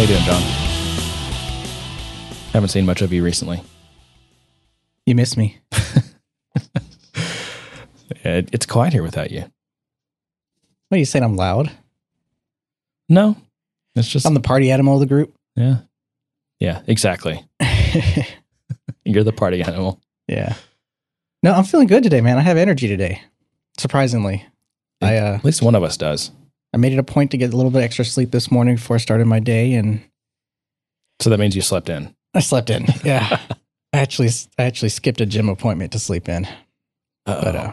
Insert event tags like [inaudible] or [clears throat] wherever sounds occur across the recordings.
How you doing, John? Haven't seen much of you recently. You miss me. [laughs] It, it's quiet here without you. What are you saying? I'm loud. No, it's just I'm the party animal of the group. yeah, yeah, exactly. [laughs] You're the party animal. yeah. No, I'm feeling good today, man. I have energy today. Surprisingly, I uh, At least one of us does. I made it a point to get a little bit extra sleep this morning before I started my day, and So that means you slept in. I slept in. [laughs] Yeah, I actually I actually skipped a gym appointment to sleep in, but uh,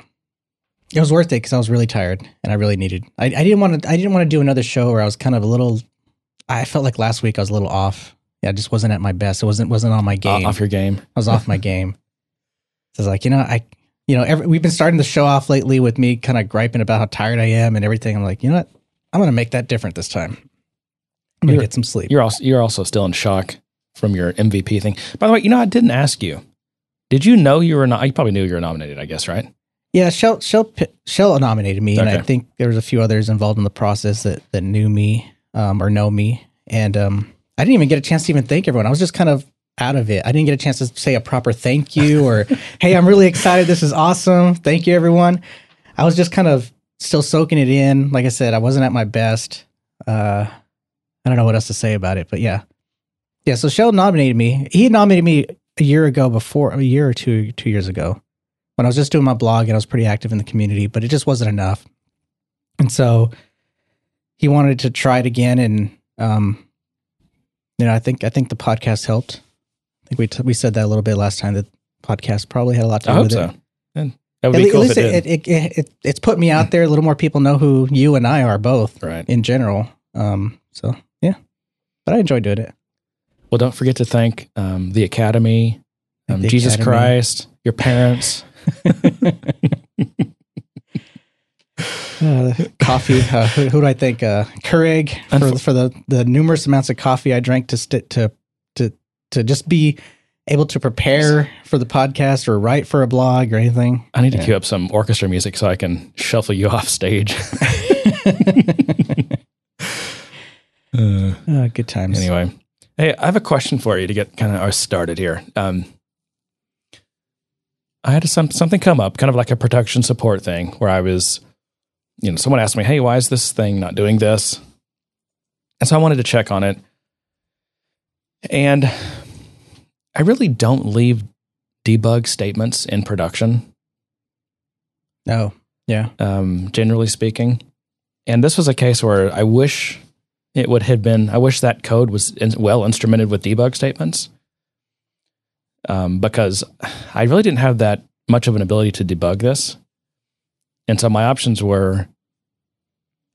it was worth it because I was really tired and I really needed. I, I didn't want to. I didn't want to do another show where I was kind of a little. I felt like last week I was a little off. Yeah, I just wasn't at my best. It wasn't wasn't on my game. off your game. I was off my [laughs] game. So I was like, you know, I, you know, every, we've been starting the show off lately with me kind of griping about how tired I am and everything. I'm like, you know what? I'm going to make that different this time. I'm going to get some sleep. You're also you're also still in shock from your MVP thing. By the way, you know I didn't ask you. Did you know you were not? You probably knew you were nominated. I guess right. Yeah, Shell, Shell, Shell nominated me, and I think there was a few others involved in the process that that knew me um, or know me, and um, I didn't even get a chance to even thank everyone. I was just kind of out of it. I didn't get a chance to say a proper thank you or, [laughs] "Hey, I'm really excited. This is awesome. Thank you, everyone." I was just kind of still soaking it in. Like I said, I wasn't at my best. Uh, I don't know what else to say about it, but yeah, yeah. So Shell nominated me. He had nominated me a year ago before, a year or two, two years ago when I was just doing my blog and I was pretty active in the community, but it just wasn't enough. And so he wanted to try it again, and um, you know, I think I think the podcast helped. I think we t- we said that a little bit last time. That podcast probably had a lot to I do hope with so. it. And that would At, be cool at least it, it, it, it, it, it's put me out there. A little more people know who you and I are both right. in general. Um, so yeah, but I enjoy doing it. Well, don't forget to thank um, the Academy, um, The Jesus Academy. Christ, your parents. [laughs] Uh, coffee. Uh, who, who do I think? Uh, Keurig for, for the, the numerous amounts of coffee I drank to st- to to to just be able to prepare for the podcast or write for a blog or anything. I need to Yeah. cue up some orchestra music so I can shuffle you [laughs] off stage. Uh, [laughs] Uh, good times. anyway, hey, I have a question for you to get kind of us started here. Um, I had some something come up, kind of like a production support thing, where I was, you know, someone asked me, "Hey, why is this thing not doing this?" And so I wanted to check on it, and I really don't leave debug statements in production. No. Yeah. um, generally speaking. And this was a case where I wish it would have been, I wish that code was in, well instrumented with debug statements um, because I really didn't have that much of an ability to debug this. And so my options were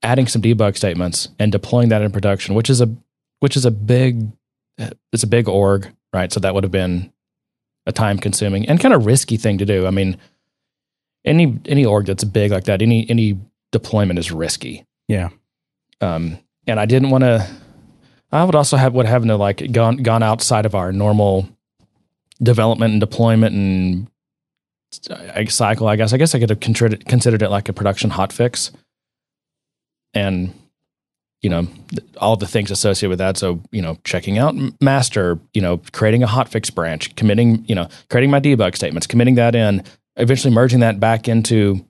adding some debug statements and deploying that in production, which is a which is a big it's a big org, right? So that would have been a time consuming and kind of risky thing to do. I mean, any any org that's big like that, any any deployment is risky. Yeah. Um, and I didn't want to. I would also have would have to like gone gone outside of our normal development and deployment and cycle. I guess I guess I could have considered considered it like a production hotfix, and you know all the things associated with that. So you know checking out master, you know creating a hotfix branch, committing you know creating my debug statements, committing that in, eventually merging that back into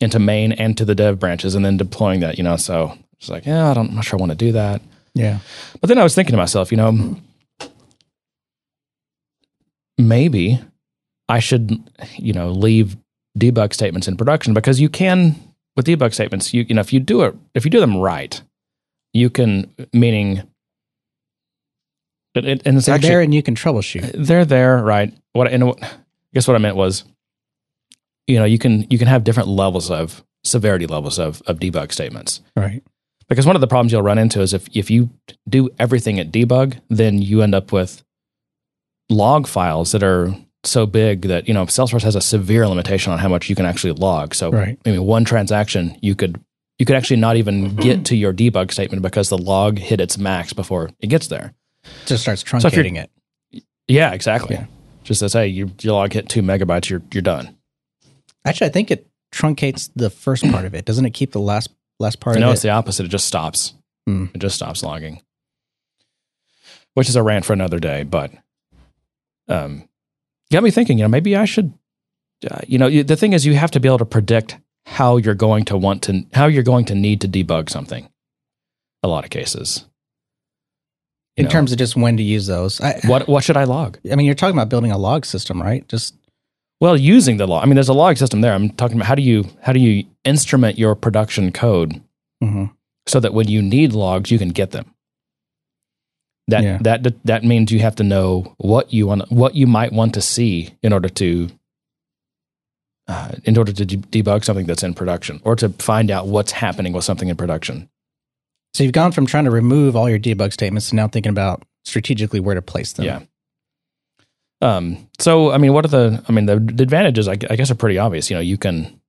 into main and to the dev branches, and then deploying that. You know, so it's like yeah, I don't, I'm not sure I want to do that. Yeah. But then I was thinking to myself, you know, maybe I should, you know, leave debug statements in production because you can with debug statements, you you know, if you do it if you do them right, you can meaning it, it- and it's They're actually there and you can troubleshoot. they're there, right? What and what, I guess what I meant was, you know, you can you can have different levels of severity levels of of debug statements. Right. Because one of the problems you'll run into is if, if you do everything at debug, then you end up with log files that are so big that, you know, Salesforce has a severe limitation on how much you can actually log. So Right. maybe one transaction you could you could actually not even get to your debug statement because the log hit its max before it gets there. Just starts truncating it. Yeah, exactly. Yeah. Just says, hey, you, your log hit two megabytes, you're you're done. Actually, I think it truncates the first part of it. Doesn't it keep the last last part no, of it's the opposite. It just stops. Hmm. It just stops logging. which is a rant for another day. But um, got me thinking. You know, maybe I should. Uh, you know, the thing is, you have to be able to predict how you're going to want to how you're going to need to debug something. A lot of cases. In know, terms of just when to use those, I, what what should I log? I mean, you're talking about building a log system, right? Just well, using the log. I mean, there's a log system there. I'm talking about how do you how do you instrument your production code mm-hmm. so that when you need logs, you can get them. That yeah. that that means you have to know what you want, what you might want to see in order to uh, in order to de- debug something that's in production or to find out what's happening with something in production. So you've gone from trying to remove all your debug statements to now thinking about strategically where to place them. Yeah. Um, so, I mean, what are the, I mean, the, the advantages, I, I, guess, are pretty obvious. You know, you can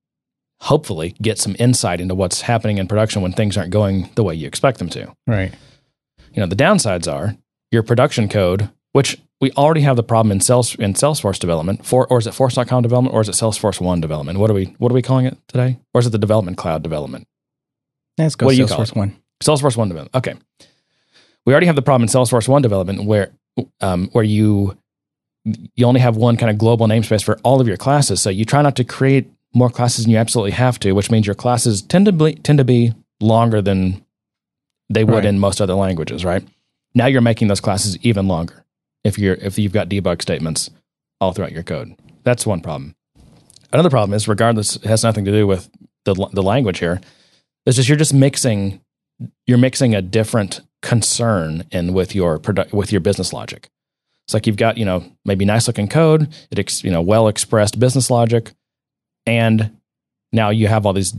hopefully get some insight into what's happening in production when things aren't going the way you expect them to. Right. You know, the downsides are your production code, which we already have the problem in Sales in Salesforce development, for or is it Force.com development, or is it Salesforce One development? What are we what are we calling it today? Or is it the Development Cloud development? Let's go what Salesforce One. Salesforce One development. Okay, we already have the problem in Salesforce One development where um, where you you only have one kind of global namespace for all of your classes, so you try not to create more classes than you absolutely have to, which means your classes tend to be tend to be longer than they would right. in most other languages, right? Now you're making those classes even longer if you're if you've got debug statements all throughout your code. That's one problem. Another problem is, regardless, it has nothing to do with the the language here. It's just you're just mixing you're mixing a different concern in with your produ- with your business logic. It's like you've got you know maybe nice looking code, it ex, you know well expressed business logic, and now you have all these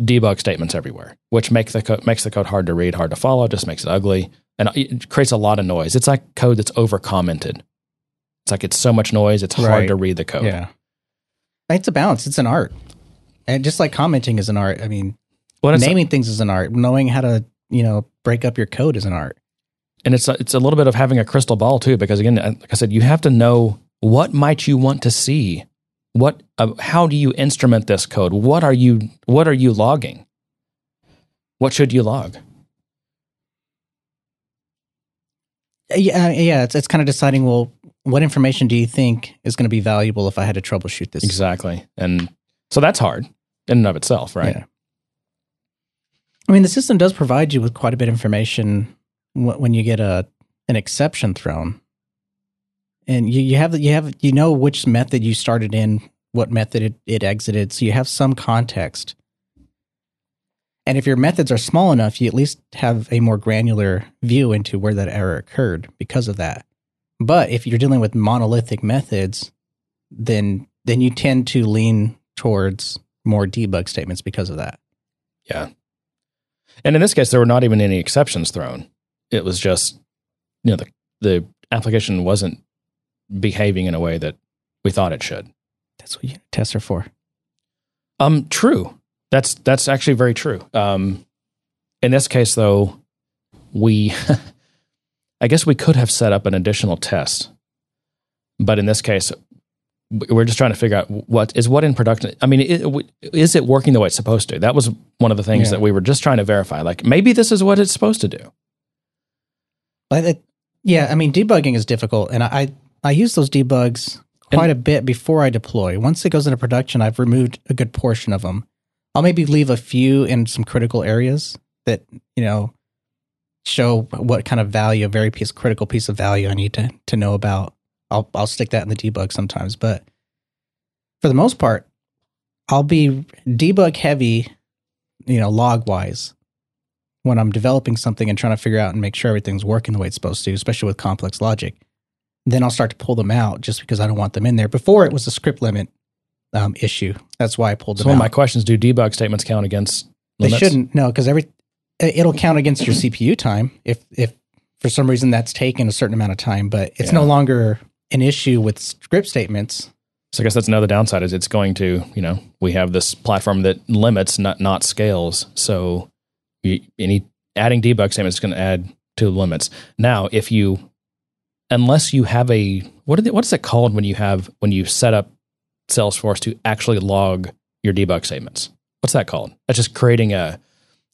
debug statements everywhere, which make the co- makes the code hard to read, hard to follow, just makes it ugly and it creates a lot of noise. It's like code that's over commented. It's like it's so much noise, it's hard to read the code. Yeah. It's a balance. It's an art. And just like commenting is an art. I mean, well, naming things is an art. Knowing how to, you know, break up your code is an art. And it's a, it's a little bit of having a crystal ball too, because again, like I said, you have to know what might you want to see. What, uh, how do you instrument this code? What are you, what are you logging? What should you log? Uh, yeah, uh, yeah. It's it's kind of deciding. Well, what information do you think is going to be valuable if I had to troubleshoot this? Exactly, and so that's hard in and of itself, right? Yeah. I mean, the system does provide you with quite a bit of information when you get a an exception thrown, and you, you have you have you know which method you started in, what method it, it exited, so you have some context. And if your methods are small enough, you at least have a more granular view into where that error occurred because of that. But if you're dealing with monolithic methods, then then you tend to lean towards more debug statements because of that. Yeah. And in this case, there were not even any exceptions thrown. It was just, you know, the the application wasn't behaving in a way that we thought it should. That's what unit tests are for. Um, true. That's that's actually very true. Um, in this case, though, we [laughs] I guess we could have set up an additional test, but in this case, we're just trying to figure out what is what in production. I mean, is it working the way it's supposed to? That was one of the things yeah. that we were just trying to verify. Like maybe this is what it's supposed to do. Yeah, I mean, debugging is difficult, and I I use those debugs quite and, a bit before I deploy. Once it goes into production, I've removed a good portion of them. I'll maybe leave a few in some critical areas that, you know, show what kind of value, a very piece critical piece of value I need to to know about. I'll I'll stick that in the debug sometimes, but for the most part, I'll be debug heavy, you know, log wise when I'm developing something and trying to figure out and make sure everything's working the way it's supposed to, especially with complex logic. Then I'll start to pull them out just because I don't want them in there. Before it was a script limit um, issue. That's why I pulled. So, one of my questions: Do debug statements count against? Limits? They shouldn't. No, because every it'll count against your CPU time if if for some reason that's taken a certain amount of time, but it's yeah. no longer an issue with script statements. So I guess that's another downside is it's going to, you know, we have this platform that limits, not not scales. So you, any adding debug statements is going to add to limits. Now, if you, unless you have a what they, what is it called when you have when you set up Salesforce to actually log your debug statements. What's that called? That's just creating a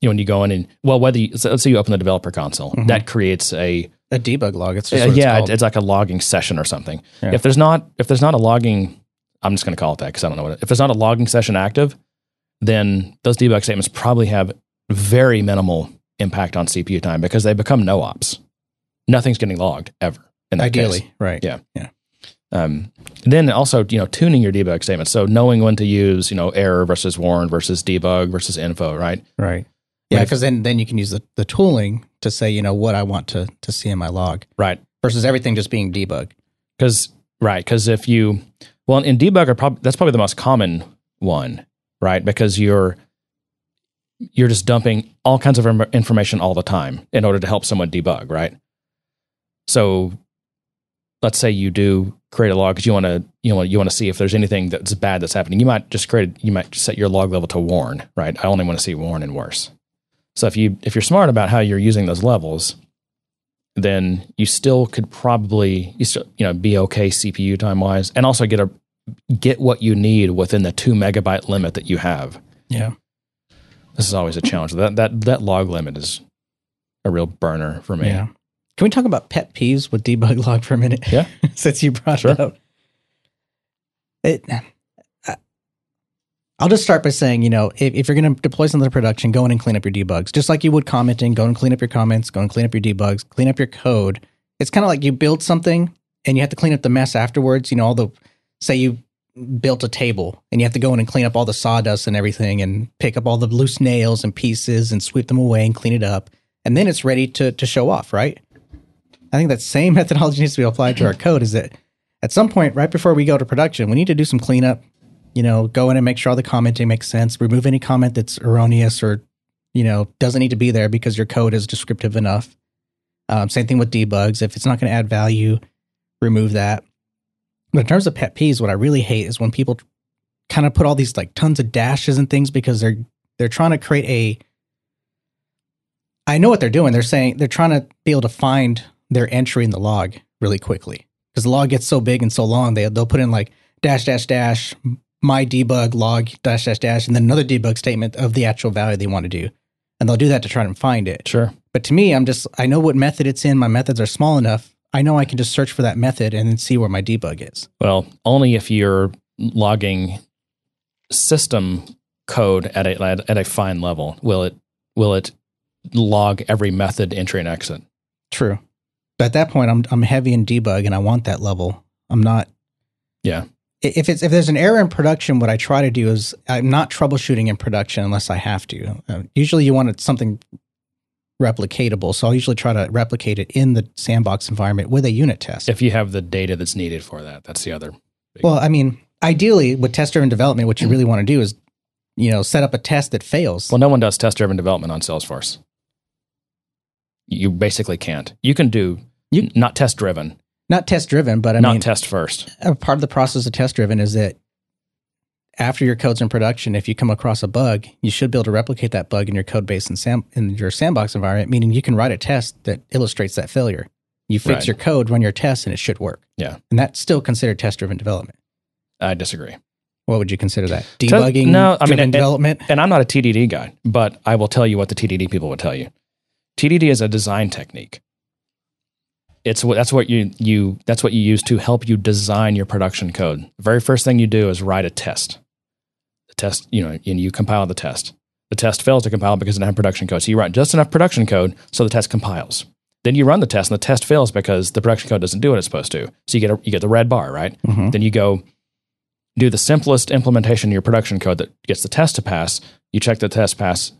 you know when you go in and well whether you, so let's say you open the developer console Mhm. that creates a A debug log. It's just uh, yeah It's it's, like a logging session or something. Yeah. If there's not if there's not a logging, I'm just going to call it that because I don't know what. It, if there's not a logging session active, then those debug statements probably have very minimal impact on CPU time because they become no ops. Nothing's getting logged ever. In that ideally case. right. Yeah, yeah. Um, then also, you know, tuning your debug statements. So knowing when to use, you know, error versus warn versus debug versus info, right? Right. Yeah, because then then you can use the, the tooling to say you know what I want to to see in my log Right. versus everything just being debug. Because right, because if you well in debugger, probably that's probably the most common one, right? Because you're you're just dumping all kinds of information all the time in order to help someone debug, right? So let's say you do create a log because you want to you know you want to see if there's anything that's bad that's happening. You might just create you might set your log level to warn, right? I only want to see warn and worse. So if you if you're smart about how you're using those levels, then you still could probably you still you know be okay CPU time wise, and also get a get what you need within the two megabyte limit that you have. Yeah. This is always a challenge. That that that log limit is a real burner for me. Yeah. Can we talk about pet peeves with debug [laughs] log for a minute? Yeah. [laughs] Since you brought Sure. it up. It, I- I'll just start by saying, you know, if, if you're going to deploy something to production, go in and clean up your debugs. Just like you would commenting, go and clean up your comments, go and clean up your debugs, clean up your code. It's kind of like you build something and you have to clean up the mess afterwards. You know, all the, say you built a table and you have to go in and clean up all the sawdust and everything and pick up all the loose nails and pieces and sweep them away and clean it up. And then it's ready to, to show off, right? I think that same [laughs] methodology needs to be applied to our code is that at some point, right before we go to production, we need to do some cleanup, you know, go in and make sure all the commenting makes sense, remove any comment that's erroneous or, you know, doesn't need to be there because your code is descriptive enough. Um, same thing with debugs. If it's not going to add value, remove that. But in terms of pet peeves, what I really hate is when people kind of put all these like tons of dashes and things because they're they're trying to create a I know what they're doing. They're saying they're trying to be able to find their entry in the log really quickly because the log gets so big and so long. They they'll put in like dash dash dash my debug log dash dash dash and then another debug statement of the actual value they want to do, and they'll do that to try and find it. Sure. But to me, I'm just I know what method it's in. My methods are small enough. I know I can just search for that method and then see where my debug is. Well, only if you're logging system code at a at a fine level will it will it log every method entry and exit. True. But at that point, I'm I'm heavy in debug and I want that level. I'm not. Yeah. If it's if there's an error in production, what I try to do is I'm not troubleshooting in production unless I have to. Uh, usually, you want it, something replicatable, so I'll usually try to replicate it in the sandbox environment with a unit test. If you have the data that's needed for that, that's the other. Well, I mean, ideally, with test-driven development, what you really want to do is, you know, set up a test that fails. Well, no one does test driven development on Salesforce. You basically can't. You can do You- not test driven, not test-driven, but I not mean, test first. a part of the process of test-driven is that after your code's in production, if you come across a bug, you should be able to replicate that bug in your code base in, sam- in your sandbox environment, meaning you can write a test that illustrates that failure. You fix Right. your code, run your test, and it should work. Yeah. And that's still considered test-driven development. I disagree. What would you consider that? Debugging no, I mean, driven and- development? And I'm not a TDD guy, but I will tell you what the TDD people would tell you. TDD is a design technique. It's what that's what you you that's what you use to help you design your production code. The very first thing you do is write a test. The test, you know, and you compile the test. The test fails to compile because it doesn't production code. So you write just enough production code so the test compiles. Then you run the test and the test fails because the production code doesn't do what it's supposed to. So you get a, you get the red bar, right? Mhm. Then you go do the simplest implementation of your production code that gets the test to pass. You check the test pass,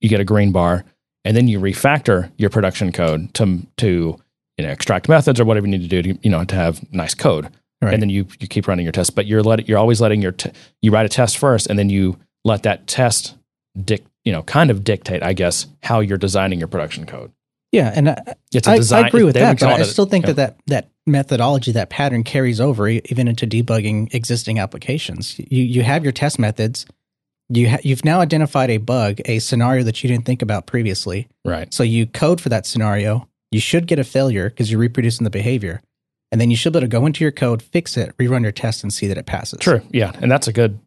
you get a green bar, and then you refactor your production code to to you know extract methods or whatever you need to do to you know to have nice code. Right. And then you you keep running your test, but you're let you're always letting your t- you write a test first, and then you let that test dic you know kind of dictate, I guess, how you're designing your production code. yeah, and I, It's a I, design. I agree with that, but I still think yeah. that, that that methodology, that pattern carries over even into debugging existing applications. You you have your test methods. You ha- you've now identified a bug, a scenario that you didn't think about previously. right. So you code for that scenario. You should get a failure because you're reproducing the behavior, and then you should be able to go into your code, fix it, rerun your test, and see that it passes. True. Yeah, and that's a good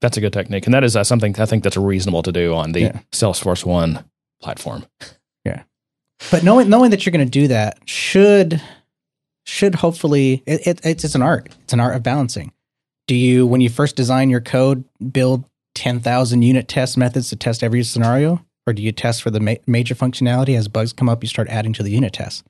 That's a good technique, and that is uh, something I think that's reasonable to do on the Yeah. Salesforce One platform. Yeah. But knowing knowing that you're going to do that should should hopefully it, it, it's it's an art. It's an art of balancing. Do you when you first design your code build ten thousand unit test methods to test every scenario, or do you test for the ma- major functionality as bugs come up? You start adding to the unit tests.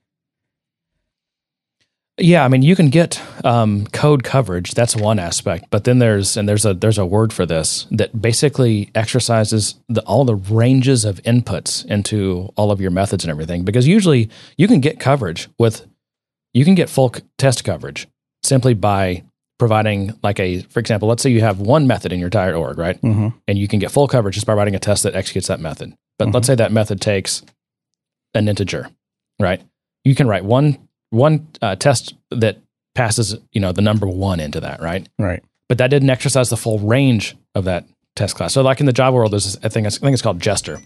Yeah, I mean, you can get um, code coverage. That's one aspect, but then there's and there's a there's a word for this that basically exercises the, all the ranges of inputs into all of your methods and everything. Because usually you can get coverage with you can get full c- test coverage simply by providing like a for example, let's say you have one method in your entire org, right? Mm-hmm. and you can get full coverage just by writing a test that executes that method. But let's say that method takes an integer, right? You can write one one uh, test that passes, you know, the number one into that, right? Right. But that didn't exercise the full range of that test class. So, like in the Java world, there's a thing it's, I think it's called Jester,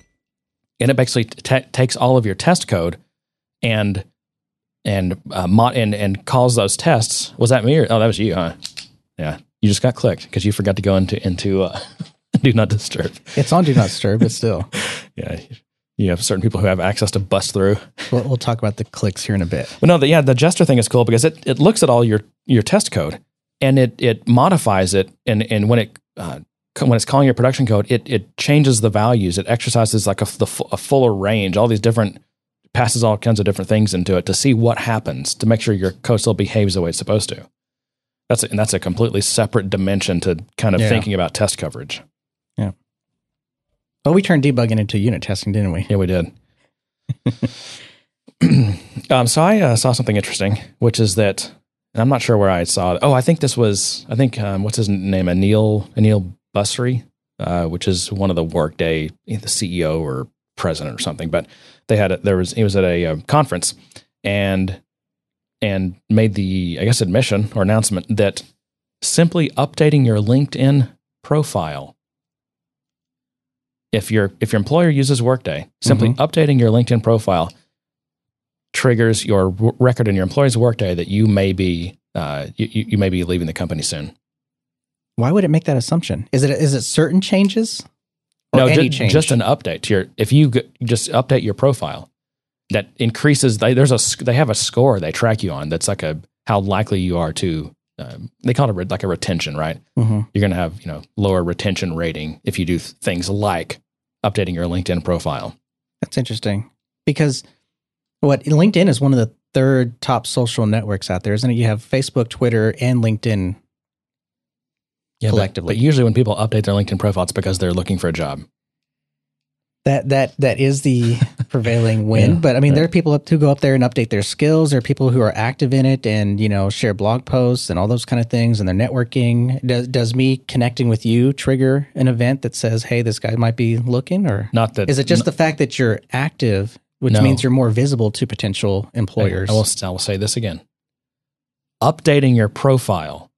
and it basically t- takes all of your test code and and uh, and and calls those tests. Was that me or oh, that was you, huh? Yeah, you just got clicked because you forgot to go into into uh, [laughs] do not disturb. It's on do not disturb, but still, [laughs] Yeah, you have certain people who have access to bust through. we'll, we'll talk about the clicks here in a bit. But no, the, yeah, the Jester thing is cool because it, it looks at all your your test code and it it modifies it and and when it uh, when it's calling your production code, it it changes the values. It exercises like a, the, a fuller range, all these different passes all kinds of different things into it to see what happens to make sure your code still behaves the way it's supposed to. That's a, and that's a completely separate dimension to kind of Yeah. thinking about test coverage. Well, we turned debugging into unit testing, didn't we? Yeah, we did. [clears throat] um, so I uh, saw something interesting, which is that, and I'm not sure where I saw it. Oh, I think this was, I think, um, what's his name? Aneel, Aneel Bhusri, uh, which is one of the Workday, the CEO or president or something. But they had, a, there was, he was at a uh, conference and, and made the, I guess, admission or announcement that simply updating your LinkedIn profile if your if your employer uses Workday, simply Mhm. updating your LinkedIn profile triggers your record in your employer's Workday that you may be uh, you, you may be leaving the company soon. Why would it make that assumption? Is it is it certain changes or no, any ju- change? just an update to your if you g- just update your profile that increases. They, there's a they have a score they track you on that's like a how likely you are to. Um, they call it re- like a retention, right? Mhm. You're going to have you know lower retention rating if you do th- things like updating your LinkedIn profile. That's interesting because what LinkedIn is one of the third top social networks out there, isn't it? You have Facebook, Twitter, and LinkedIn. Yeah, but- collectively. But, usually when people update their LinkedIn profile, it's because they're looking for a job. That that that is the [laughs] prevailing wind. Yeah, but I mean, yeah. there are people up who go up there and update their skills. There are people who are active in it and you know share blog posts and all those kind of things, and they're networking. Does does me connecting with you trigger an event that says, "Hey, this guy might be looking," or Not that is it just the fact that you're active, which No. means you're more visible to potential employers? I will, I will say this again. Updating your profile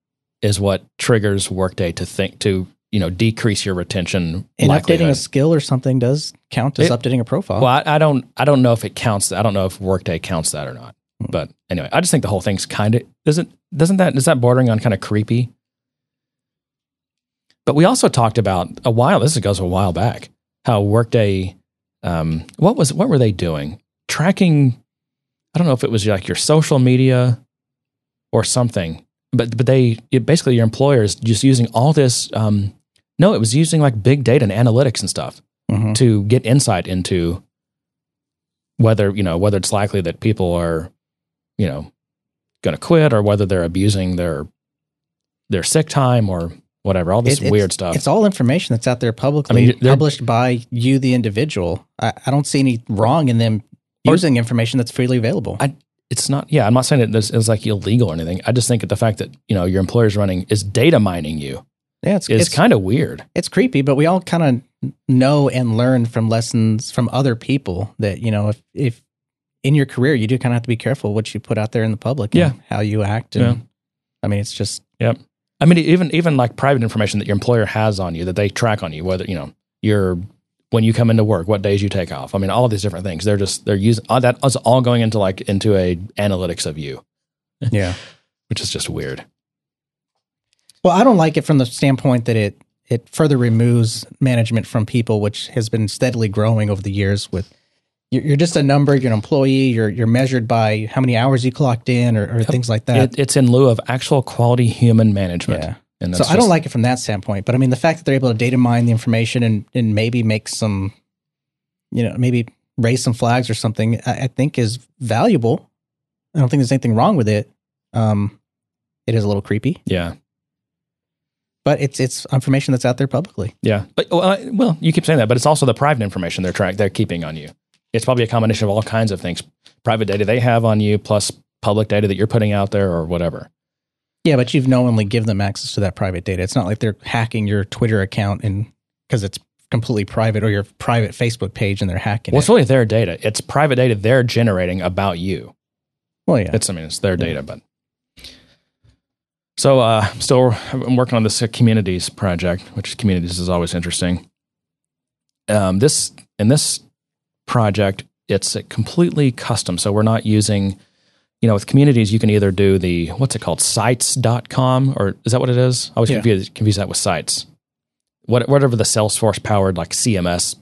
is what triggers Workday to think to you know decrease your retention. and updating a skill or something does count as It- updating a profile. Well, I, I don't I don't know if it counts. I don't know if Workday counts that or not. Hmm. But anyway, I just think the whole thing's kind of doesn't doesn't that is that bordering on kind of creepy. But we also talked about a while. This goes a while back. How Workday, um, what was what were they doing? Tracking. I don't know if it was like your social media or something. But but they basically your employer is just using all this. Um, no, it was using like big data and analytics and stuff Mhm. to get insight into whether you know whether it's likely that people are you know going to quit or whether they're abusing their their sick time or whatever all this It- weird stuff It's all information that's out there publicly, I mean, published by you, the individual. I, I don't see any wrong in them using information that's freely available. I- it's not yeah i'm not saying this is like illegal or anything i just think that the fact that you know your employer's running is data mining you yeah, it's is it's, kind of weird it's creepy, but we all kind of know and learn from lessons from other people that you know if if in your career you do kind of have to be careful what you put out there in the public, and Yeah. how you act. And Yeah. I mean, it's just Yep. i mean even even like private information that your employer has on you that they track on you whether you know your when you come into work what days you take off i mean all these different things they're just they're using all uh, that is all going into like into a analytics of you yeah. [laughs] which is just weird Well, I don't like it from the standpoint that it it further removes management from people, which has been steadily growing over the years. With you're, you're just a number, you're an employee, you're you're measured by how many hours you clocked in, or, or things like that. It, it's in lieu of actual quality human management. Yeah. And so that's I don't like it from that standpoint. But I mean, the fact that they're able to data mine the information and and maybe make some, you know, maybe raise some flags or something, I, I think is valuable. I don't think there's anything wrong with it. Um, it is a little creepy, Yeah. But it's it's information that's out there publicly. Yeah, but well, I- well, you keep saying that, but it's also the private information they're track they're keeping on you. It's probably a combination of all kinds of things: private data they have on you, plus public data that you're putting out there, or whatever. Yeah, but you've knowingly given them access to that private data. It's not like they're hacking your Twitter account and because it's completely private or your private Facebook page and they're hacking Well, it's it. really their data. It's private data they're generating about you. Well, yeah. It's I mean, it's their data, but. So, uh, still, I'm working on this communities project, which communities is always interesting. Um, this in this project, it's completely custom. So we're not using, you know, with communities, you can either do the what's it called, sites.com, or is that what it is? I always Yeah. confuse, confuse that with sites. What, whatever the Salesforce powered like CMS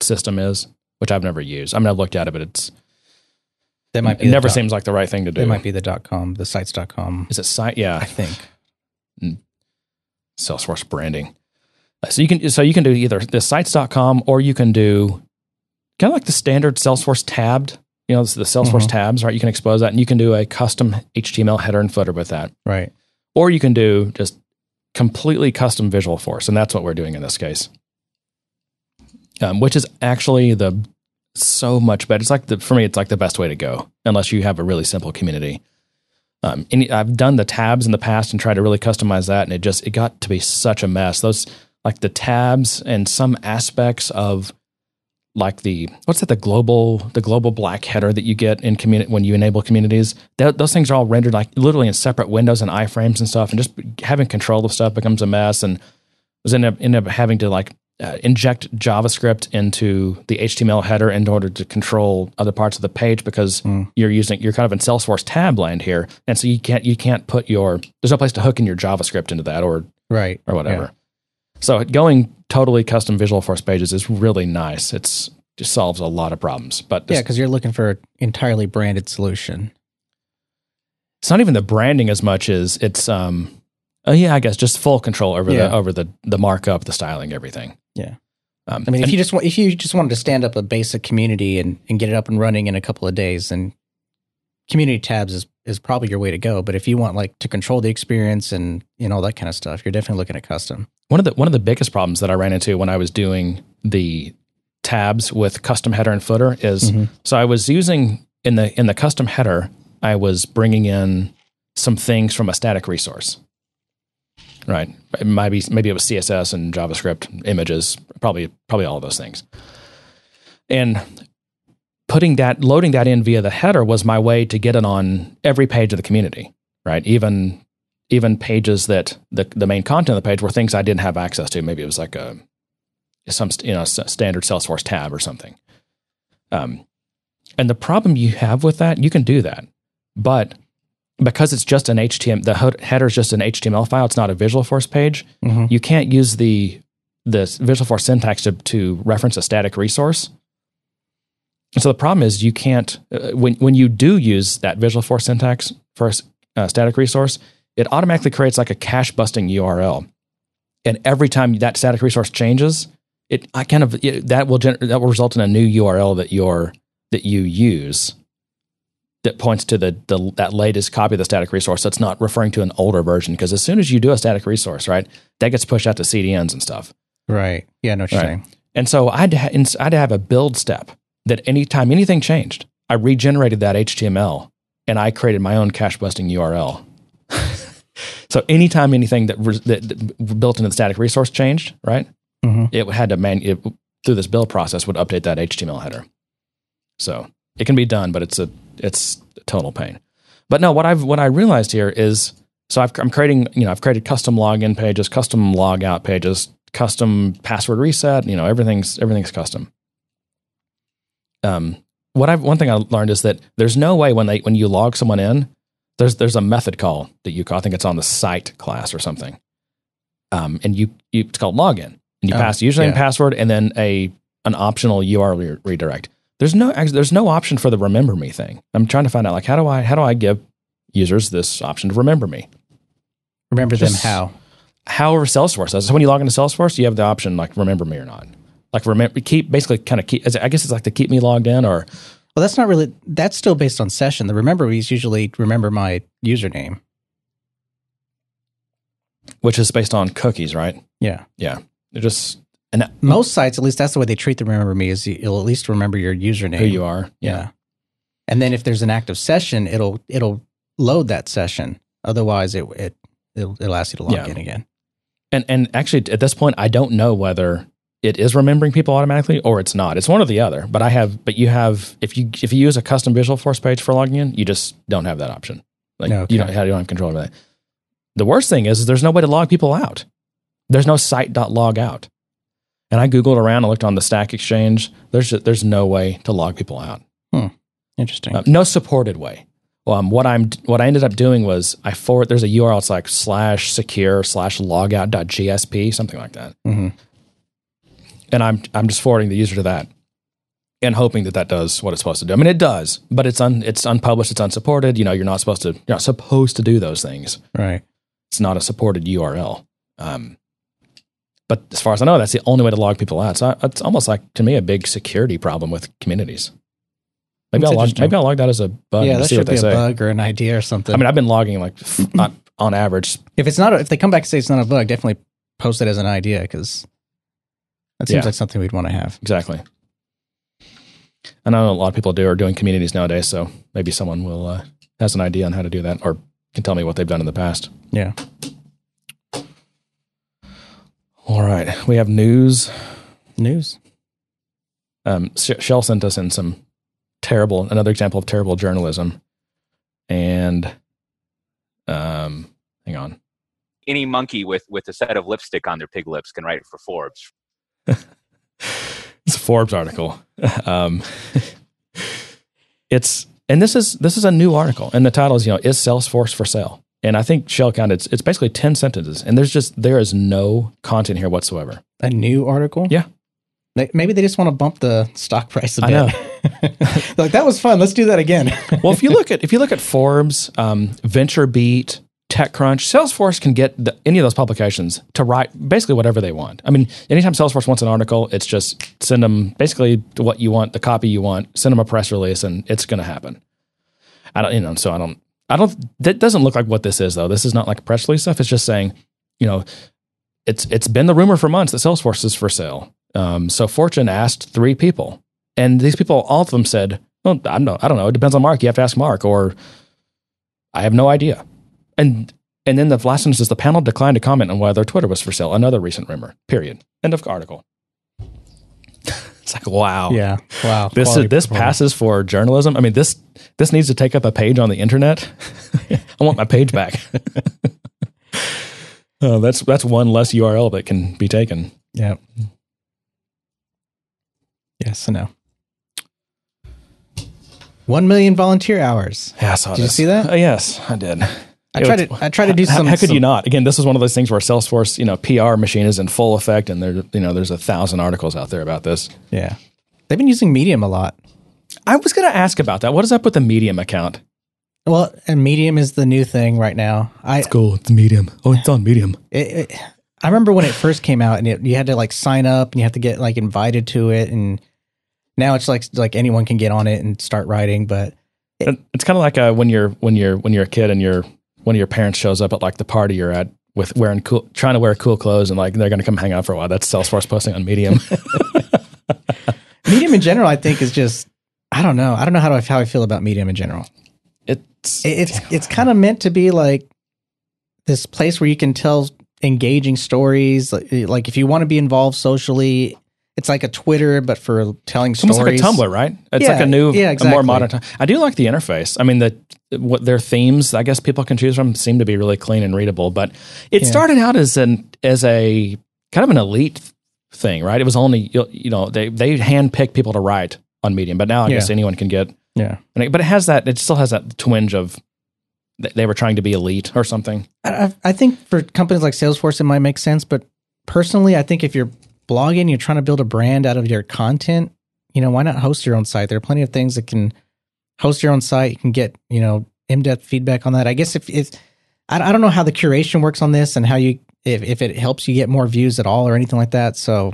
system is, which I've never used. I mean, I've looked at it, but it's that might be it never dot- seems like the right thing to do. It might be the dot com, the sites dot com. Is it site? Yeah, I think. Salesforce branding. Uh, So you can so you can do either the sites.com or you can do kind of like the standard Salesforce tabbed, you know, the Salesforce Mhm. tabs, right? You can expose that and you can do a custom HTML header and footer with that. Right. Or you can do just completely custom Visualforce, and that's what we're doing in this case. Um, which is actually the so much better. It's like the for me, it's like the best way to go, unless you have a really simple community. Um, and I've done the tabs in the past and tried to really customize that, and it just it got to be such a mess. Those like the tabs and some aspects of like the what's that the global the global black header that you get in community when you enable communities Th- those things are all rendered like literally in separate windows and iframes and stuff and just having control of stuff becomes a mess and was end up end up having to like uh, inject javascript into the html header in order to control other parts of the page because Mm. you're using you're kind of in salesforce tab land here and so you can't you can't put your there's no place to hook in your javascript into that or Right. or whatever. So going totally custom Visualforce pages is really nice. It's just solves a lot of problems. But Yeah, because you're looking for an entirely branded solution. it's not even the branding as much as it's um oh yeah, I guess just full control over Yeah. the over the the markup, the styling, everything. Yeah. Um, I mean, if you just want, if you just wanted to stand up a basic community and, and get it up and running in a couple of days, then community tabs is, is probably your way to go. But if you want like to control the experience and and all that kind of stuff, you're definitely looking at custom. one of the one of the biggest problems that I ran into when I was doing the tabs with custom header and footer is Mhm. so I was using in the in the custom header I was bringing in some things from a static resource. Right. It might be maybe it was CSS and JavaScript images, probably probably all of those things. And putting that loading that in via the header was my way to get it on every page of the community, right? Even even pages that the the main content of the page were things I didn't have access to. Maybe it was like a some you know standard Salesforce tab or something. Um, and the problem you have with that, you can do that, but because it's just an HTML, the header is just an HTML file. It's not a Visualforce page. Mhm. You can't use the the Visualforce syntax to, to reference a static resource. So the problem is you can't uh, when when you do use that Visualforce syntax for a a static resource, it automatically creates like a cache busting URL. And every time that static resource changes, it I kind of it, that will gener- that will result in a new URL that you're that you use that points to the, the that latest copy of the static resource. So it's not referring to an older version because as soon as you do a static resource, right, that gets pushed out to CDNs and stuff. Right. Yeah, I know what you're Right. saying. And so I'd ha- I'd have a build step that anytime anything changed, I regenerated that HTML and I created my own cache busting URL. [laughs] so anytime anything that, res- that, that built into the static resource changed, right, Mhm. it had to man it, through this build process would update that HTML header. So it can be done, but it's a it's a total pain. But no, what I've what I realized here is so I've, I'm creating you know I've created custom login pages, custom logout pages, custom password reset. You know everything's everything's custom. Um, what I've one thing I learned is that there's no way when they when you log someone in, there's there's a method call that you call. I think it's on the site class or something. um, and you, you it's called login, and you Oh, pass the username, yeah. and password, and then a an optional URL re- redirect. There's no actually, there's no option for the remember me thing. I'm trying to find out like how do I how do I give users this option to remember me? Remember Just- them how? However, Salesforce does. So when you log into Salesforce, you have the option like remember me or not. Like remember keep basically kind of keep. I guess it's like to keep me logged in or Well, that's not really. That's still based on session. The remember is usually remember my username. which is based on cookies, right? Yeah. Yeah, they're just and Most sites, at least that's the way they treat the remember me. Is you- you'll at least remember your username. who you are. Yeah. And then if there's an active session, it'll it'll load that session. Otherwise, it it it'll, it'll ask you to log Yeah. in again. And and actually at this point I don't know whether it is remembering people automatically or it's not. It's one or the other. But I have but you have if you if you use a custom Visualforce page for logging in, you just don't have that option. Like Okay. you don't you don't have control over that. The worst thing is, is there's no way to log people out. There's no site.log out. And I googled around and looked on the Stack Exchange. There's just, there's no way to log people out. Interesting. Uh, no supported way. Um, what I'm what I ended up doing was I forward there's a URL it's like slash secure slash logout.jsp something like that, Mhm. and I'm I'm just forwarding the user to that, and hoping that that does what it's supposed to do. I mean, it does, but it's un it's unpublished, it's unsupported. You know, you're not supposed to you're not supposed to do those things. Right. It's not a supported URL. Um, but as far as I know, that's the only way to log people out. So it's almost like to me a big security problem with communities. Maybe That's I'll log, maybe I'll log that as a bug. yeah, that should be a say. bug or an idea or something. I mean, I've been logging like on, [clears throat] on average. if it's not, a, if they come back and say it's not a bug, definitely post it as an idea because that seems Yeah. like something we'd want to have. Exactly. I know a lot of people do are doing communities nowadays, so maybe someone will uh, has an idea on how to do that, or can tell me what they've done in the past. Yeah. All right, we have news. News. Um, Shell sent us in some terrible, another example of terrible journalism, and um, hang on. Any monkey with with a set of lipstick on their pig lips can write for Forbes. [laughs] it's a Forbes article. [laughs] Um, [laughs] it's and this is this is a new article, and the title is you know is Salesforce for sale? And I think Shell counted it's, it's basically ten sentences, and there's just there is no content here whatsoever. A new article. Yeah. Maybe they just want to bump the stock price a I bit. know. [laughs] like that was fun. Let's do that again. [laughs] Well, if you look at if you look at Forbes, um, VentureBeat, TechCrunch, Salesforce can get the, any of those publications to write basically whatever they want. I mean, anytime Salesforce wants an article, it's just send them basically what you want, the copy you want, send them a press release, and it's going to happen. I don't, you know, so I don't, I don't. That doesn't look like what this is though. This is not like press release stuff. It's just saying, you know, it's it's been the rumor for months that Salesforce is for sale. Um, so Fortune asked three people, and these people, all of them said, "Well, I don't know. I don't know. It depends on Mark. You have to ask Mark." Or, "I have no idea." And and then the last sentence is the panel declined to comment on whether Twitter was for sale. Another recent rumor. Period. End of article. It's like wow. yeah. Wow. This Quality this passes for journalism. I mean this this needs to take up a page on the internet. [laughs] I want my page back. oh, [laughs] that's that's one less URL that can be taken. Yeah. Yes and no. One million volunteer hours. Yeah, I saw Did you see that? Uh, yes, I did. I tried to. I tried to do How, some. how could some- you not? Again, this is one of those things where Salesforce, you know, PR machine is in full effect, and there, you know, there's a thousand articles out there about this. Yeah. They've been using Medium a lot. I was going to ask about that. What is up with the Medium account? Well, and Medium is the new thing right now. I cool. It's Medium. Oh, it's on Medium. it, it, I remember when it first came out, and it, you had to like sign up, and you had to get like invited to it, and now it's like like anyone can get on it and start writing. But It- It's kind of like uh, when you're when you're when you're a kid and your one of your parents shows up at like the party you're at with wearing cool, trying to wear cool clothes, and like they're going to come hang out for a while. That's Salesforce posting on Medium. [laughs] [laughs] Medium in general, I think is just I don't know. I don't know how do I, how I feel about Medium in general. it's It- It's it's kind of meant to be like this place where you can tell engaging stories. Like, like if you want to be involved socially, it's like a Twitter but for telling It's almost stories. like a Tumblr, right? It's Yeah, like a new, yeah, a more modern. Time. I do like the interface. I mean, the what their themes, I guess people can choose from, seem to be really clean and readable. But it Yeah. started out as an as a kind of an elite thing, right? It was only you know they they handpick people to write on Medium, but now I guess anyone can get. Yeah. it- But it has that. It still has that twinge of th- they were trying to be elite or something. I, I think for companies like Salesforce, it might make sense. But personally, I think if you're blogging, you're trying to build a brand out of your content, you know, why not host your own site? There are plenty of things that can host your own site. You can get, you know, in depth feedback on that. I guess if, if I, I don't know how the curation works on this and how you, if, if it helps you get more views at all or anything like that. So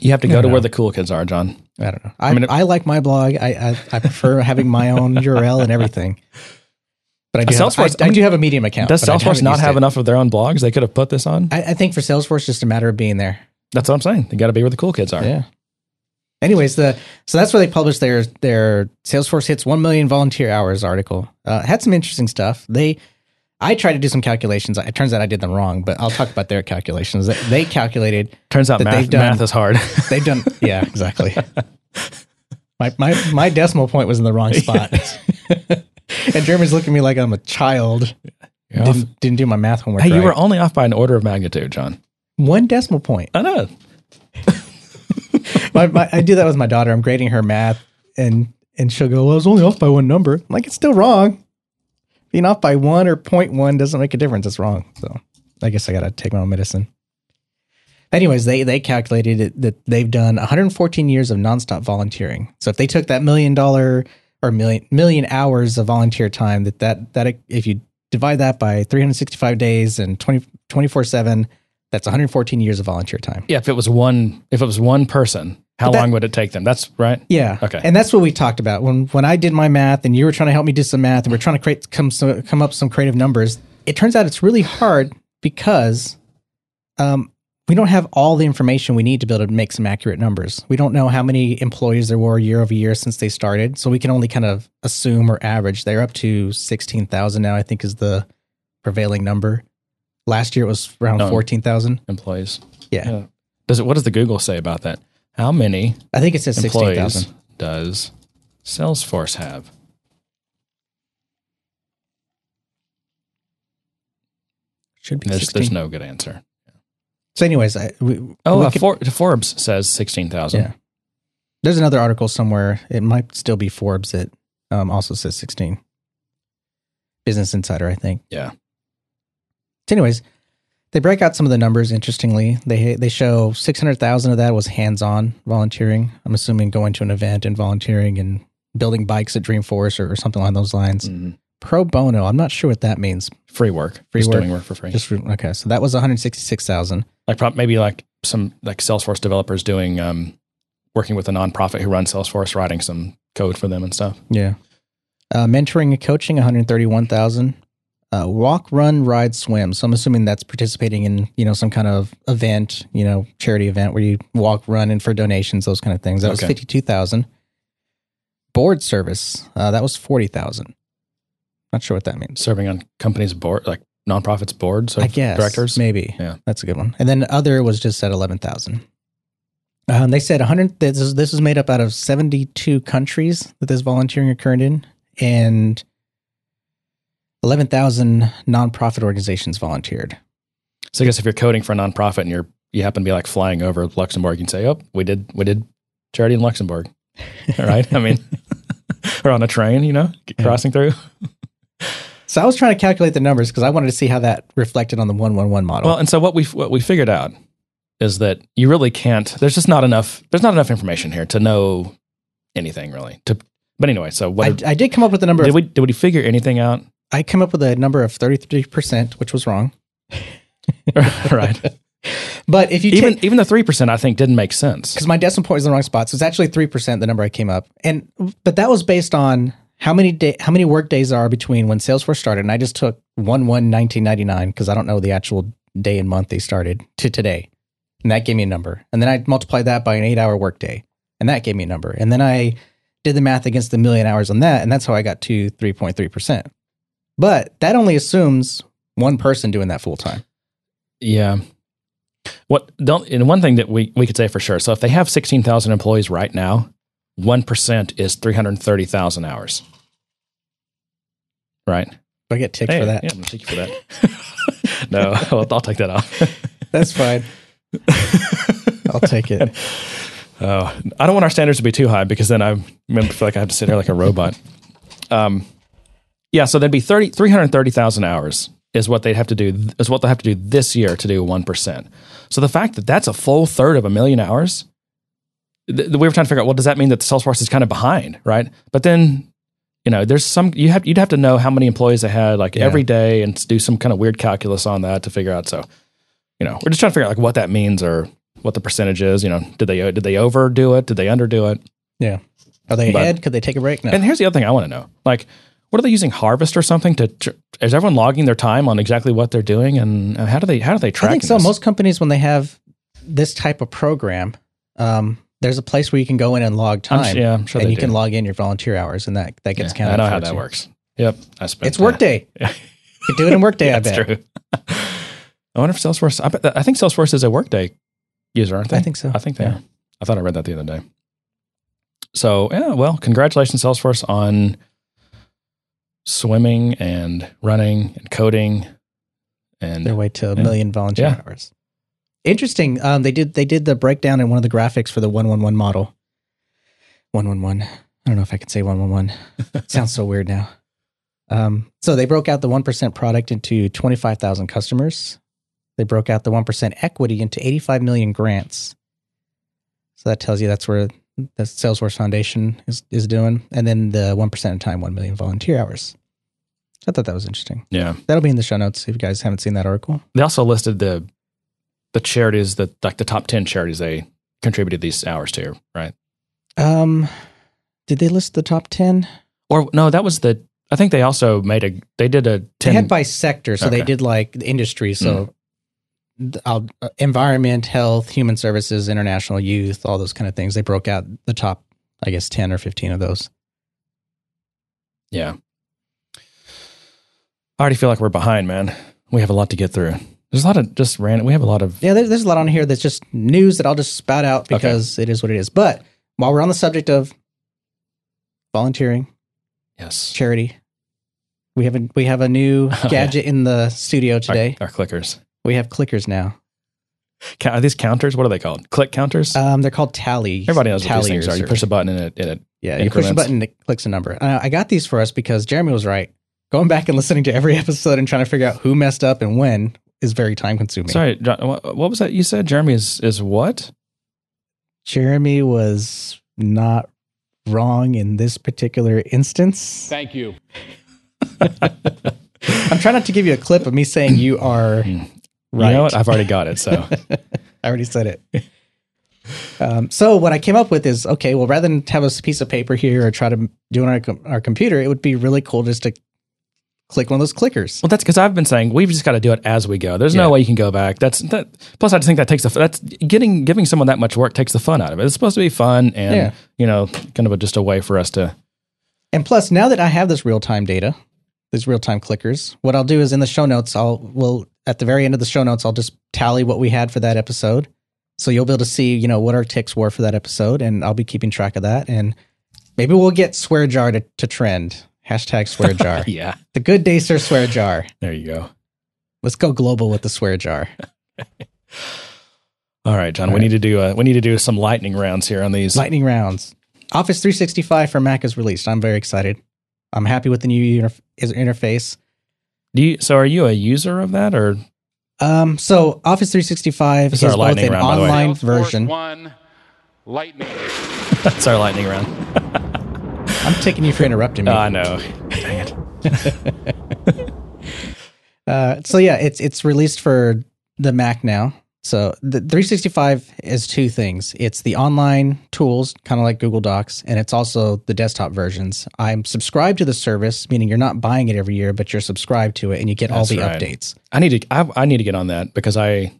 You have to go to don't where the cool kids are, John. I don't know. I, I, mean, it- like my blog. I, I, I prefer [laughs] having my own URL and everything. But I do, have, Salesforce- I, I I do have a Medium account. Does Salesforce haven't have it. enough of their own blogs they could have put this on? I, I think for Salesforce, just a matter of being there. That's what I'm saying. They got to be where the cool kids are. Yeah. Anyways, the so that's where they published their their Salesforce hits one million volunteer hours article. Uh, had some interesting stuff. They, I tried to do some calculations. It turns out I did them wrong, but I'll talk about their calculations. They, they calculated Turns out math, done- math is hard. [laughs] they've done. yeah, exactly. My my my decimal point was in the wrong spot, [laughs] and Jeremy's looking at me like I'm a child. Didn't didn't do my math homework. Hey, you were only off by an order of magnitude, John. One decimal point. I know. [laughs] my, my, I do that with my daughter. I'm grading her math, and and she'll go, "Well, I was only off by one number." I'm like, it's still wrong. Being off by one or 0.1 doesn't make a difference. It's wrong. So I guess I got to take my own medicine. Anyways, they they calculated it, that they've done 114 years of nonstop volunteering. So if they took that million dollar or million million hours of volunteer time, that that that if you divide that by 365 days and 20 24 seven, that's 114 years of volunteer time. Yeah, if it was one, if it was one person, how that- long would it take them? That's right. Yeah. Okay. And that's what we talked about when when I did my math and you were trying to help me do some math and we're trying to create come so, come up some creative numbers. It turns out it's really hard because um, we don't have all the information we need to be able to make some accurate numbers. We don't know how many employees there were year over year since they started, so we can only kind of assume or average. They're up to sixteen thousand now. I think is the prevailing number. Last year it was around fourteen thousand. Employees. Yeah. Does it? What does the Google say about that? How many I think it says sixteen employees thousand. does Salesforce have? Should be There's, 16. there's no good answer. So, anyways, I, we, Oh, we uh, could- For, Forbes says sixteen thousand. Yeah. There's another article somewhere. It might still be Forbes that um, also says 16. Business Insider, I think. Yeah. So anyways, they break out some of the numbers. Interestingly, they they show 600,000 of that was hands-on volunteering. I'm assuming going to an event and volunteering and building bikes at Dreamforce or, or something along those lines. Mhm. Pro bono. I'm not sure what that means. Free work. Free Just work. doing work for free. Just okay. So that was 166,000. like prob- maybe like some like Salesforce developers doing um, working with a nonprofit who runs Salesforce, writing some code for them and stuff. Yeah. Uh, mentoring and coaching, 131,000. Uh, walk, run, ride, swim. So I'm assuming that's participating in, you know, some kind of event, you know, charity event where you walk, run, and for donations, those kind of things. That was 52,000. Board service, uh, that was 40,000. Not sure what that means. Serving on companies' board, like nonprofits boards I guess directors. maybe. Yeah. that's a good one. And then other was just at eleven thousand. Um, they said 100. This is, this is made up out of 72 countries that this volunteering occurred in, and 11,000 nonprofit organizations volunteered. So I guess if you're coding for a nonprofit and you're you happen to be like flying over Luxembourg, you can say, "Oh, we did we did charity in Luxembourg." All [laughs] right. I mean, [laughs] or on a train, you know, crossing through. So I was trying to calculate the numbers because I wanted to see how that reflected on the 111 model. Well, and so what we what we figured out is that you really can't. There's just not enough. There's not enough information here to know anything really. To but anyway, so what I, did, I did come up with the number. did Of, we did we figure anything out? I came up with a number of 33%, which was wrong. [laughs] right. But if you Even take, even the three percent I think didn't make sense. because my decimal point was in the wrong spot. So it's actually three percent the number I came up, and but that was based on how many day how many work days are between when Salesforce started, and I just took one one nineteen ninety nine because I don't know the actual day and month they started to today, and that gave me a number, and then I multiplied that by an eight hour work day, and that gave me a number, and then I did the math against the million hours on that, and that's how I got to three point three percent. But that only assumes one person doing that full time. Yeah. What don't and one thing that we, we could say for sure. So if they have sixteen thousand employees right now, one percent is three hundred thirty thousand hours. Right. I get ticked Hey, for that. Yeah, I'm gonna take you for that. [laughs] no, [laughs] I'll, I'll take that off. [laughs] That's fine. I'll take it. Oh, I don't want our standards to be too high because then I remember feel like I have to sit here like a robot. Um, Yeah, so there'd be 30, 330,000 hours is what they'd have to do is what they'll have to do this year to do 1%. So the fact that that's a full third of a million hours, th- we were trying to figure out, well, does that mean that the Salesforce is kind of behind, right? But then, you know, there's some you have you'd have to know how many employees they had like Yeah. every day and do some kind of weird calculus on that to figure out. So, you know, we're just trying to figure out like what that means or what the percentage is. You know, did they did they overdo it? Did they underdo it? Yeah. Are they But- ahead? Could they take a break? No. And here's the other thing I want to know: like, what are they using Harvest or something to? tr- Is everyone logging their time on exactly what they're doing, and uh, how do they how do they track? I think so. This? Most companies, when they have this type of program, um, there's a place where you can go in and log I'm time, s- yeah, I'm sure and they you do. can log in your volunteer hours, and that that gets Yeah, counted. I know how that too. works. Yep, I spent. It's Workday. Yeah. You can do it in Workday. [laughs] Yeah, I that's bet. true. I wonder if Salesforce. I, bet I think Salesforce is a Workday user, aren't they? I think so. I think they Yeah. are. I thought I read that the other day. So yeah, well, congratulations, Salesforce, on swimming and running and coding and their way to a Yeah. million volunteer Yeah. hours. Interesting. Um, they did they did the breakdown in one of the graphics for the one one one model. One one one. I don't know if I can say one one one. [laughs] Sounds so weird now. Um, so they broke out the one percent product into twenty five thousand customers. They broke out the one percent equity into eighty five million grants. So that tells you that's where the Salesforce Foundation is is doing, and then the one percent of time, one million volunteer hours. I thought that was interesting. yeah. That'll be in the show notes if you guys haven't seen that article. They also listed the the charities that like the top ten charities they contributed these hours to, right? Um, did they list the top ten? Or no, that was the. I think they also made a. They did a They ten. had by sector, so they did like the industry. So, I'll- uh, environment, health, human services, international youth, all those kind of things. They broke out the top, I guess, ten or fifteen of those. yeah. I already feel like we're behind, man. We have a lot to get through. There's a lot of just random. We have a lot of. Yeah, there's, there's a lot on here that's just news that I'll just spout out Okay. because it is what it is. But while we're on the subject of volunteering, Yes. charity, we have a we have a new [laughs] Oh, yeah. gadget in the studio today. our clickers. We have clickers now. Are these counters? What are they called? Click counters. Um, they're called tally. Everybody knows what these things are. You push a button and it, and it Yeah, you push a increments. button, it clicks a number. Uh, I got these for us because Jeremy was right. Going back and listening to every [laughs] episode and trying to figure out who messed up and when is very time consuming. Sorry, John, what, what was that you said? Jeremy is is what? Jeremy was not wrong in this particular instance. Thank you. [laughs] I'm trying not to give you a clip of me saying you are Hmm. right. You know what? I've already got it. So [laughs] I already said it. Um, so what I came up with is okay. Well, rather than have a piece of paper here or try to do it on our, com- our computer, it would be really cool just to click one of those clickers. Well, that's because I've been saying we've just got to do it as we go. There's Yeah. no way you can go back. That's that. Plus, I just think that takes the that's getting giving someone that much work takes the fun out of it. It's supposed to be fun and Yeah. you know kind of a, just a way for us to. And plus, now that I have this real time data, these real time clickers, what I'll do is in the show notes, I'll will at the very end of the show notes, I'll just tally what we had for that episode. So you'll be able to see, you know, what our ticks were for that episode, and I'll be keeping track of that. And maybe we'll get swear jar to, to trend. Hashtag swear [laughs] jar. Yeah, the good day sir swear jar. there you go. Let's go global with the swear jar. [laughs] All right, John. All we right. need to do uh, we need to do some lightning rounds here on these. Lightning rounds. Office 365 for Mac is released. I'm very excited. I'm happy with the new interf- interface. Do you, so are you a user of that or Um, so Office 365 This is is both an round, by the way. online version. One, lightning. [laughs] that's our lightning round? I'm taking you for interrupting me. I know. [laughs] Dang it. [laughs] Uh, so yeah, it's it's released for the Mac now. So the 365 is two things. It's the online tools, kind of like Google Docs, and it's also the desktop versions. I'm subscribed to the service, meaning you're not buying it every year, but you're subscribed to it, and you get all the right. updates. I need to I, I need to get on that because I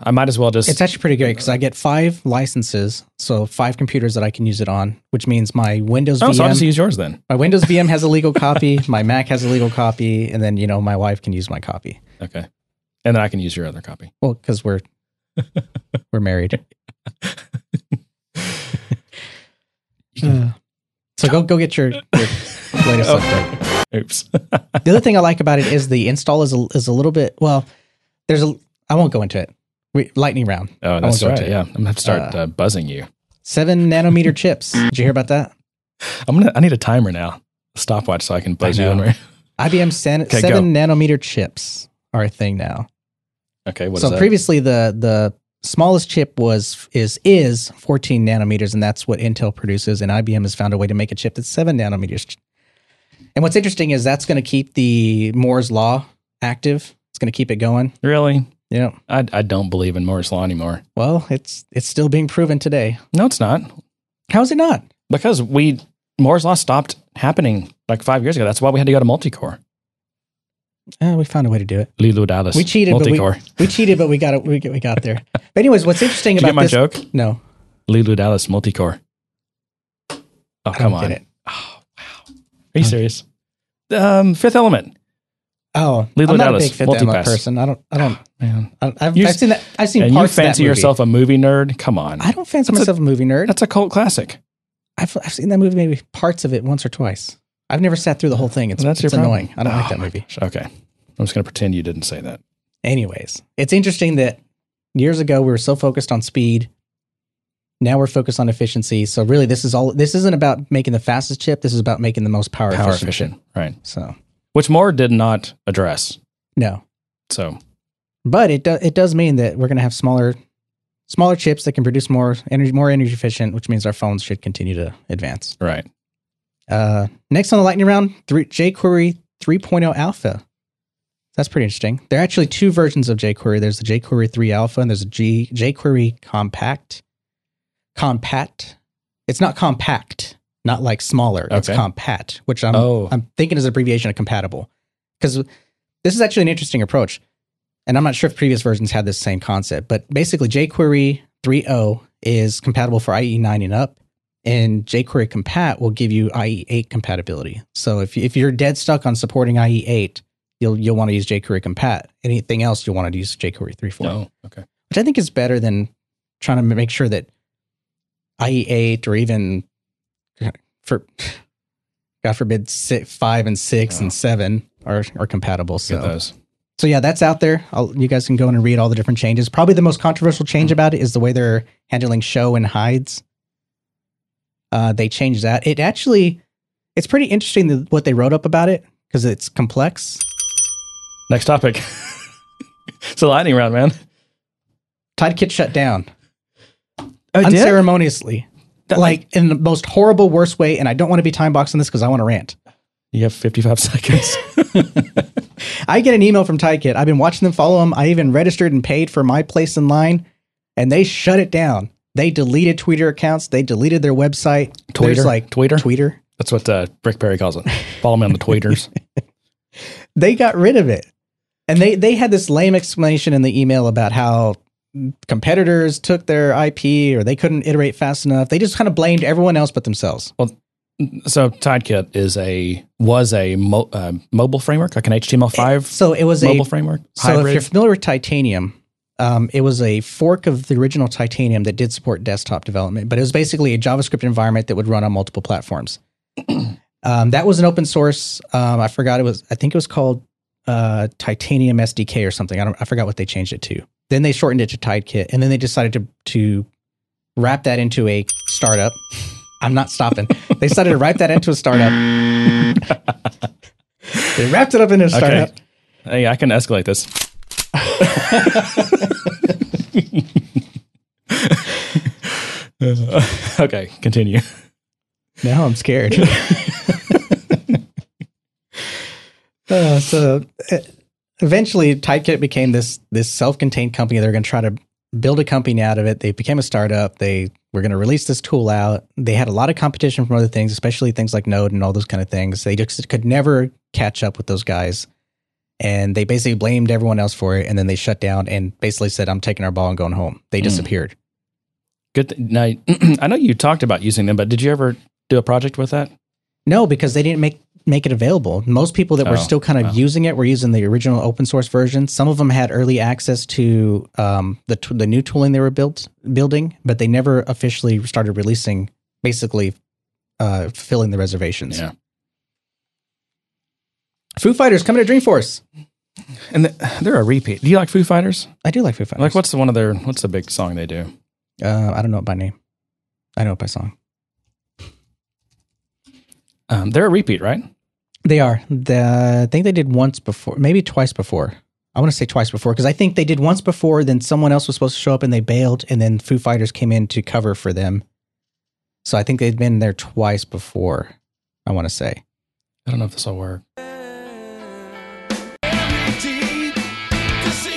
I might as well just It's actually pretty great because I get five licenses, so five computers that I can use it on, which means my Windows oh, so I'll VM, just use yours then. my Windows VM has a legal copy, [laughs] my Mac has a legal copy, and then you know my wife can use my copy. Okay, and then I can use your other copy. Well, because we're [laughs] we're married. [laughs] Uh, so go go get your, your latest Oh. update. Oops. The other thing I like about it is the install is a, is a little bit well. There's a I won't go into it. We, lightning round. Oh, that's go right. into. Yeah, I'm gonna have to start Uh, uh, buzzing you. Seven nanometer chips. Did you hear about that? I'm gonna. I need a timer now, a stopwatch, so I can buzz I you. IBM san- Okay, seven nanometer chips are a thing now. Okay, what is so previously the the smallest chip was is is 14 nanometers, and that's what Intel produces. And IBM has found a way to make a chip that's seven nanometers. And what's interesting is that's going to keep the Moore's law active. It's going to keep it going. really? Yeah. I, I don't believe in Moore's law anymore. Well, it's it's still being proven today. No, it's not. How is it not? Because we Moore's law stopped happening like five years ago. That's why we had to go to multi-core. Uh, we found a way to do it. Lulu Dallas. We cheated, but we, multi-core. we cheated, but we got it. We, we got there. But anyways, what's interesting Did you about get my this? joke? No, Lulu Dallas multi-core. Oh, come on. Oh, wow. Are you serious? Um, Fifth Element. Oh, Leeloo I'm not Dallas, a big Element multi-pass. person. I don't. I don't. Man. I, I've, I've seen that. I've seen And parts of that movie. You fancy yourself a movie nerd? Come on. I don't fancy That's myself a, movie nerd. That's a cult classic. I've, I've seen that movie maybe parts of it once or twice. I've never sat through the whole thing. It's, That's it's your problem. annoying. I don't like Oh that ah, movie. gosh. Okay. I'm just going to pretend you didn't say that. Anyways, it's interesting that years ago we were so focused on speed. Now we're focused on efficiency. So really, this is all. This isn't about making the fastest chip. This is about making the most power, Power efficient. efficient. Right. So Which Moore did not address. no, So, but it does. It does mean that we're going to have smaller, smaller chips that can produce more energy, more energy efficient, which means our phones should continue to advance. right. Uh, next on the lightning round, three, jQuery 3.0 Alpha. That's pretty interesting. There are actually two versions of jQuery. There's the jQuery 3 Alpha and there's a G, jQuery Compat. Compact. It's not compact, not like smaller. It's Okay. Compat, which I'm Oh. I'm thinking is an abbreviation of compatible. Because this is actually an interesting approach. And I'm not sure if previous versions had this same concept, but basically jQuery 3.0 is compatible for IE 9 and up and jQuery Compat will give you IE8 compatibility. So if if you're dead stuck on supporting IE8, you'll you'll want to use jQuery Compat. Anything else, you'll want to use jQuery 3.4, No. Okay. which I think is better than trying to make sure that IE8 or even for God forbid six, five and six and seven are are compatible. So so yeah, that's out there. I'll, you guys can go in and read all the different changes. Probably the most controversial change about it is the way they're handling show and hides. Uh, they changed that. It actually, it's pretty interesting the, what they wrote up about it because it's complex. Next topic. [laughs] it's a lightning round, man. TideKit shut down Oh, unceremoniously, That- like in the most horrible, worst way. And I don't want to be time boxing this because I want to rant. You have 55 [laughs] seconds. [laughs] I get an email from TideKit. I've been watching them follow them. I even registered and paid for my place in line, and they shut it down. They deleted Twitter accounts. They deleted their website. There's like Tweeter? Twitter. That's what uh, Rick Perry calls it. Follow me on the tweeters. [laughs] They got rid of it, and they they had this lame explanation in the email about how competitors took their IP or they couldn't iterate fast enough. They just kind of blamed everyone else but themselves. Well, so TideKit is a was a mo- uh, mobile framework, like an HTML5 So it was a mobile a framework. So hybrid. if you're familiar with Titanium, um, it was a fork of the original Titanium that did support desktop development, but it was basically a JavaScript environment that would run on multiple platforms. [clears throat] um, that was an open source. Um, I forgot it was. I think it was called uh, Titanium SDK or something. I don't. I forgot what they changed it to. Then they shortened it to TideKit, and then they decided to to wrap that into a startup. [laughs] I'm not stopping. they decided to wrap that into a startup. [laughs] they wrapped it up into a startup. okay. Hey, I can escalate this. [laughs] okay, continue. Now I'm scared. uh, so uh, eventually, TideKit became this this self-contained company. They're going to try to build a company out of it. They became a startup. They were going to release this tool out. They had a lot of competition from other things, especially things like Node and all those kind of things. They just could never catch up with those guys. And they basically blamed everyone else for it. And then they shut down and basically said, I'm taking our ball and going home. They Mm. disappeared. Good. Th- now, [clears throat] I know you talked about using them, but did you ever do a project with that? No, because they didn't make make it available. Most people that were Oh, still kind of wow. using it were using the original open source version. Some of them had early access to um, the t- the new tooling they were built building, but they never officially started releasing. Basically, uh, fulfilling the reservations. Yeah. Foo Fighters coming to Dreamforce. And th- they're a repeat. Do you like Foo Fighters? I do like Foo Fighters. Like, what's the one of their? What's the big song they do? Uh, I don't know it by name. I know it by song. Um, they're a repeat, right? They are. The, I think they did once before, maybe twice before. I want to say twice before because I think they did once before. Then someone else was supposed to show up and they bailed, and then Foo Fighters came in to cover for them. So I think they've been there twice before. I want to say. I don't know if this will work.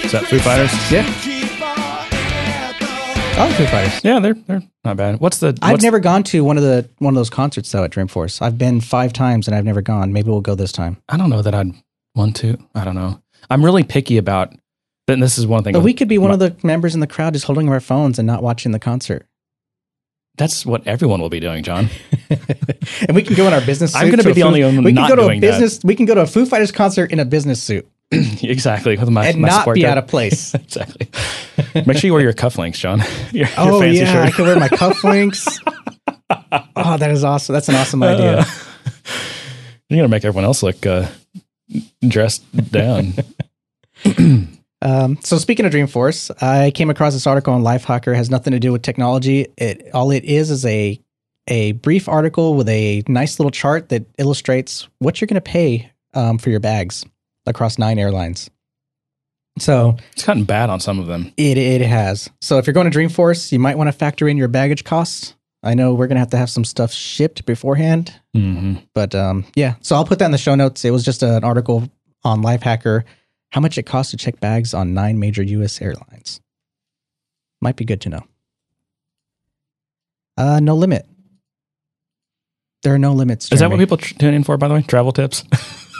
Is that Foo Fighters? Yeah. Oh, Foo Fighters. Yeah, they're they're not bad. What's the? I've what's- never gone to one of the one of those concerts though at Dreamforce. I've been five times and I've never gone. Maybe we'll go this time. I don't know that I'd want to. I don't know. I'm really picky about. Then this is one thing. But we could be one of the members in the crowd just holding our phones and not watching the concert. That's what everyone will be doing, John. [laughs] and we can go in our business. I'm gonna be the only one We can go to a doing that. business. We can go to a Foo Fighters concert in a business suit [clears throat] exactly with my and my not be out of place. [laughs] exactly. Make sure you wear your cufflinks, John. [laughs] your, your oh fancy yeah, I shirt. can wear my cufflinks. [laughs] oh, that is awesome. That's an awesome idea. Uh, You're gonna make everyone else look uh, dressed down. [clears throat] Um, so speaking of Dreamforce, I came across this article on Lifehacker. It has nothing to do with technology. It all it is is a a brief article with a nice little chart that illustrates what you're going to pay um, for your bags across nine airlines. So It's gotten bad on some of them. it it has. So if you're going to Dreamforce, you might want to factor in your baggage costs. I know we're going to have to have some stuff shipped beforehand, hmm but um, yeah. So I'll put that in the show notes. It was just an article on Lifehacker. How much it costs to check bags on nine major U.S. airlines. Might be good to know. Uh, no limit. There are no limits. Is that what people tune in for? By the way, travel tips [laughs]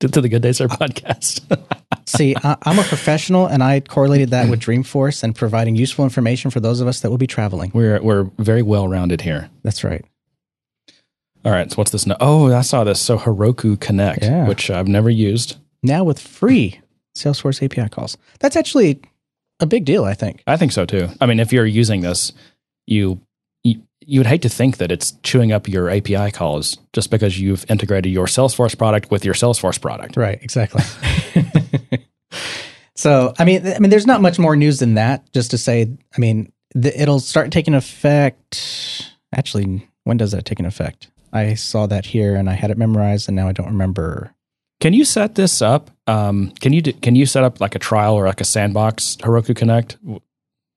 to, the Good Day Sir podcast. [laughs] See, I, I'm a professional, and I correlated that with Dreamforce and providing useful information for those of us that will be traveling. we're we're very well rounded here. That's right. All right, so what's this? No- oh, I saw this. So Heroku Connect, Yeah. which I've never used. Now with free Salesforce API calls. That's actually a big deal, I think. I think so too. I mean, if you're using this, you you, would hate to think that it's chewing up your API calls just because you've integrated your Salesforce product with your Salesforce product. Right, exactly. [laughs] so, I mean, I mean, there's not much more news than that. Just to say, I mean, the, it'll start taking effect. Actually, when does that take an effect? I saw that here and I had it memorized, and now I don't remember. Can you set this up? Um, can you do, can you set up like a trial or like a sandbox Heroku Connect?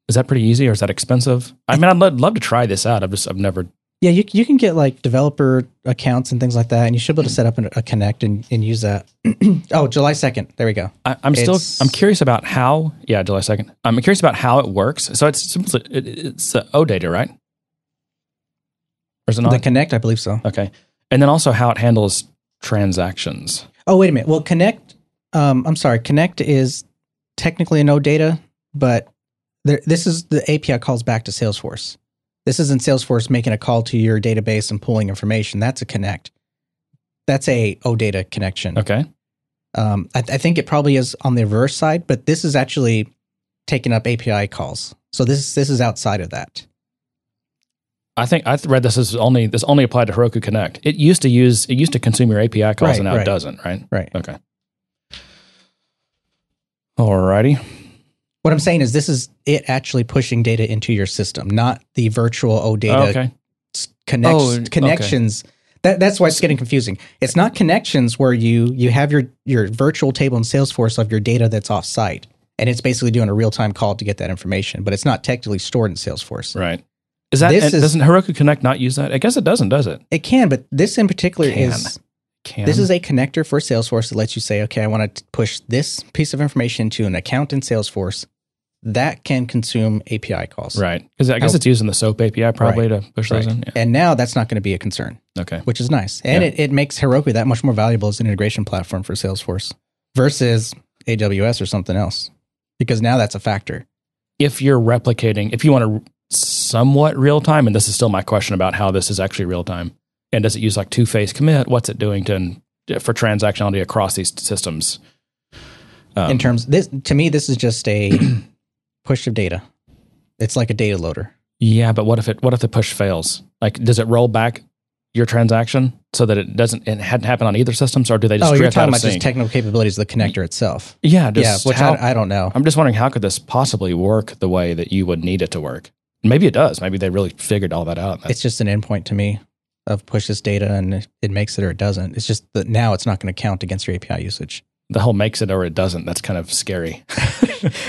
Is that pretty easy or is that expensive? I mean, I'd lo- love to try this out. I've just I've never. Yeah, you you can get like developer accounts and things like that, and you should be able to set up an, a connect and, and use that. [clears throat] oh, July second. There we go. I, I'm still I'm curious about how. Yeah, July second. I'm curious about how it works. So it's simply it, it's uh, OData, right? Or is it not? The connect, I believe so. Okay. And then also how it handles transactions. Oh, wait a minute. Well, Connect, um, I'm sorry, Connect is technically an OData, but there, this is the API calls back to Salesforce. This isn't Salesforce making a call to your database and pulling information. That's a Connect. That's a OData connection. Okay. Um, I, I think it probably is on the reverse side, but this is actually taking up API calls. So this this is outside of that. I think I read this as only this only applied to Heroku Connect. It used to use it used to consume your API calls Right, and now it doesn't, right? Right. Okay. Alrighty. What I'm saying is this is it actually pushing data into your system, not the virtual oh, OData okay. connect, Oh, okay. connections. That, that's why it's getting confusing. It's not connections where you you have your your virtual table in Salesforce of your data that's offsite, and it's basically doing a real time call to get that information, but it's not technically stored in Salesforce. Right. Is that This and doesn't Heroku Connect not use that? I guess it doesn't, does it? It can, but this in particular Can. is Can this is a connector for Salesforce that lets you say, okay, I want to push this piece of information to an account in Salesforce that can consume API calls. right because I guess it's using the SOAP API probably to push Right. those in. Yeah. And now that's not going to be a concern. Okay. which is nice. And Yeah. it, it makes Heroku that much more valuable as an integration platform for Salesforce versus AWS or something else. Because now that's a factor. If you're replicating, if you want to somewhat real time, and this is still my question about how this is actually real time, and does it use like two phase commit? What's it doing to for transactionality across these systems? Um, in terms this to me, this is just a push of data. It's like a data loader. Yeah, but what if it what if the push fails? Like, does it roll back your transaction so that it doesn't it hadn't happened on either systems, or do they just Oh, you're talking about just technical capabilities of the connector itself. yeah, yeah, which how, I, I don't know. I'm just wondering how could this possibly work the way that you would need it to work? Maybe it does. Maybe they really figured all that out. It's just an endpoint to me. of push this data and it makes it or it doesn't. It's just that now it's not going to count against your API usage. The hell makes it or it doesn't. That's kind of scary. [laughs]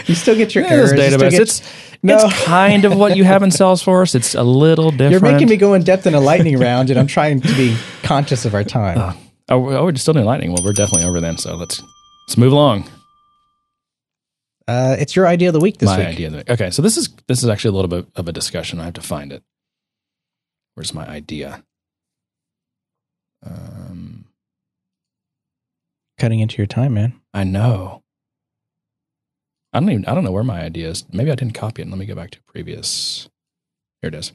You still get your Yeah, errors. this you it's No. it's kind of what you have in [laughs] Salesforce. It's a little different. you're making me go in depth in a lightning round, and I'm trying to be conscious of our time. Oh, we're- oh, we're still doing lightning. Well, we're definitely over then. So let's let's move along. Uh, it's your idea of the week this my week. idea. Of the, okay, so this is this is actually a little bit of a discussion. I have to find it. Where's my idea? Um, Cutting into your time, man. I know. I don't even. I don't know where my idea is. Maybe I didn't copy it. Let me go back to previous. Here it is.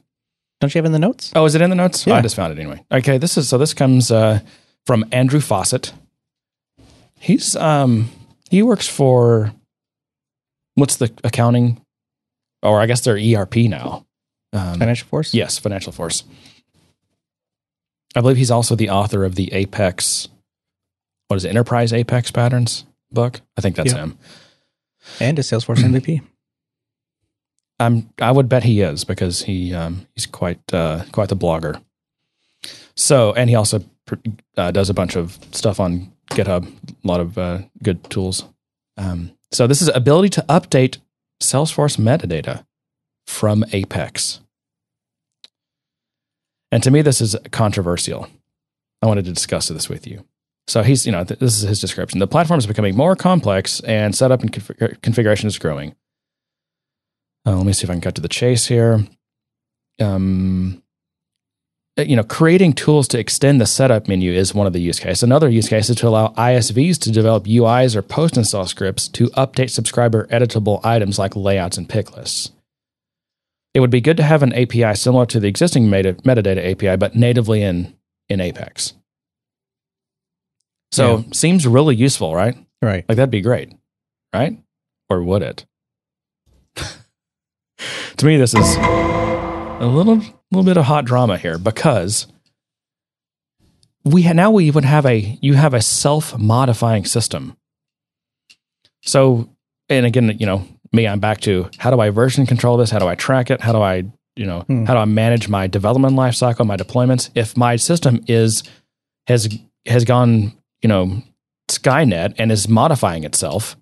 Don't you have it in the notes? Oh, is it in the notes? Yeah. I just found it anyway. Okay, this is so. This comes uh, from Andrew Fawcett. He's um he works for what's the accounting, or I guess they're ERP now. Um, Financial Force. Yes, Financial Force. I believe he's also the author of the Apex. What is it? Enterprise Apex Patterns book. I think that's Yeah. him. and a Salesforce MVP. I'm I would bet he is because he um, he's quite uh, quite the blogger. So and he also uh, does a bunch of stuff on GitHub, a lot of uh, good tools. Um, so this is ability to update Salesforce metadata from Apex. And to me, this is controversial. I wanted to discuss this with you. So he's, you know, th- this is his description. The platform is becoming more complex and setup and config- configuration is growing. Uh, let me see if I can cut to the chase here. Um, uh, you know, creating tools to extend the setup menu is one of the use cases. Another use case is to allow ISVs to develop UIs or post install scripts to update subscriber editable items like layouts and pick lists. It would be good to have an API similar to the existing meta- metadata API, but natively in, in Apex. So Yeah. seems really useful, right? Right. Like that'd be great, right? Or would it? [laughs] to me, this is a little little bit of hot drama here because we ha- now we would have a you have a self modifying system. So, and again, you know, me, I'm back to how do I version control this? How do I track it? How do I, you know, Hmm. how do I manage my development lifecycle, my deployments? If my system is has has gone, you know, Skynet and is modifying itself,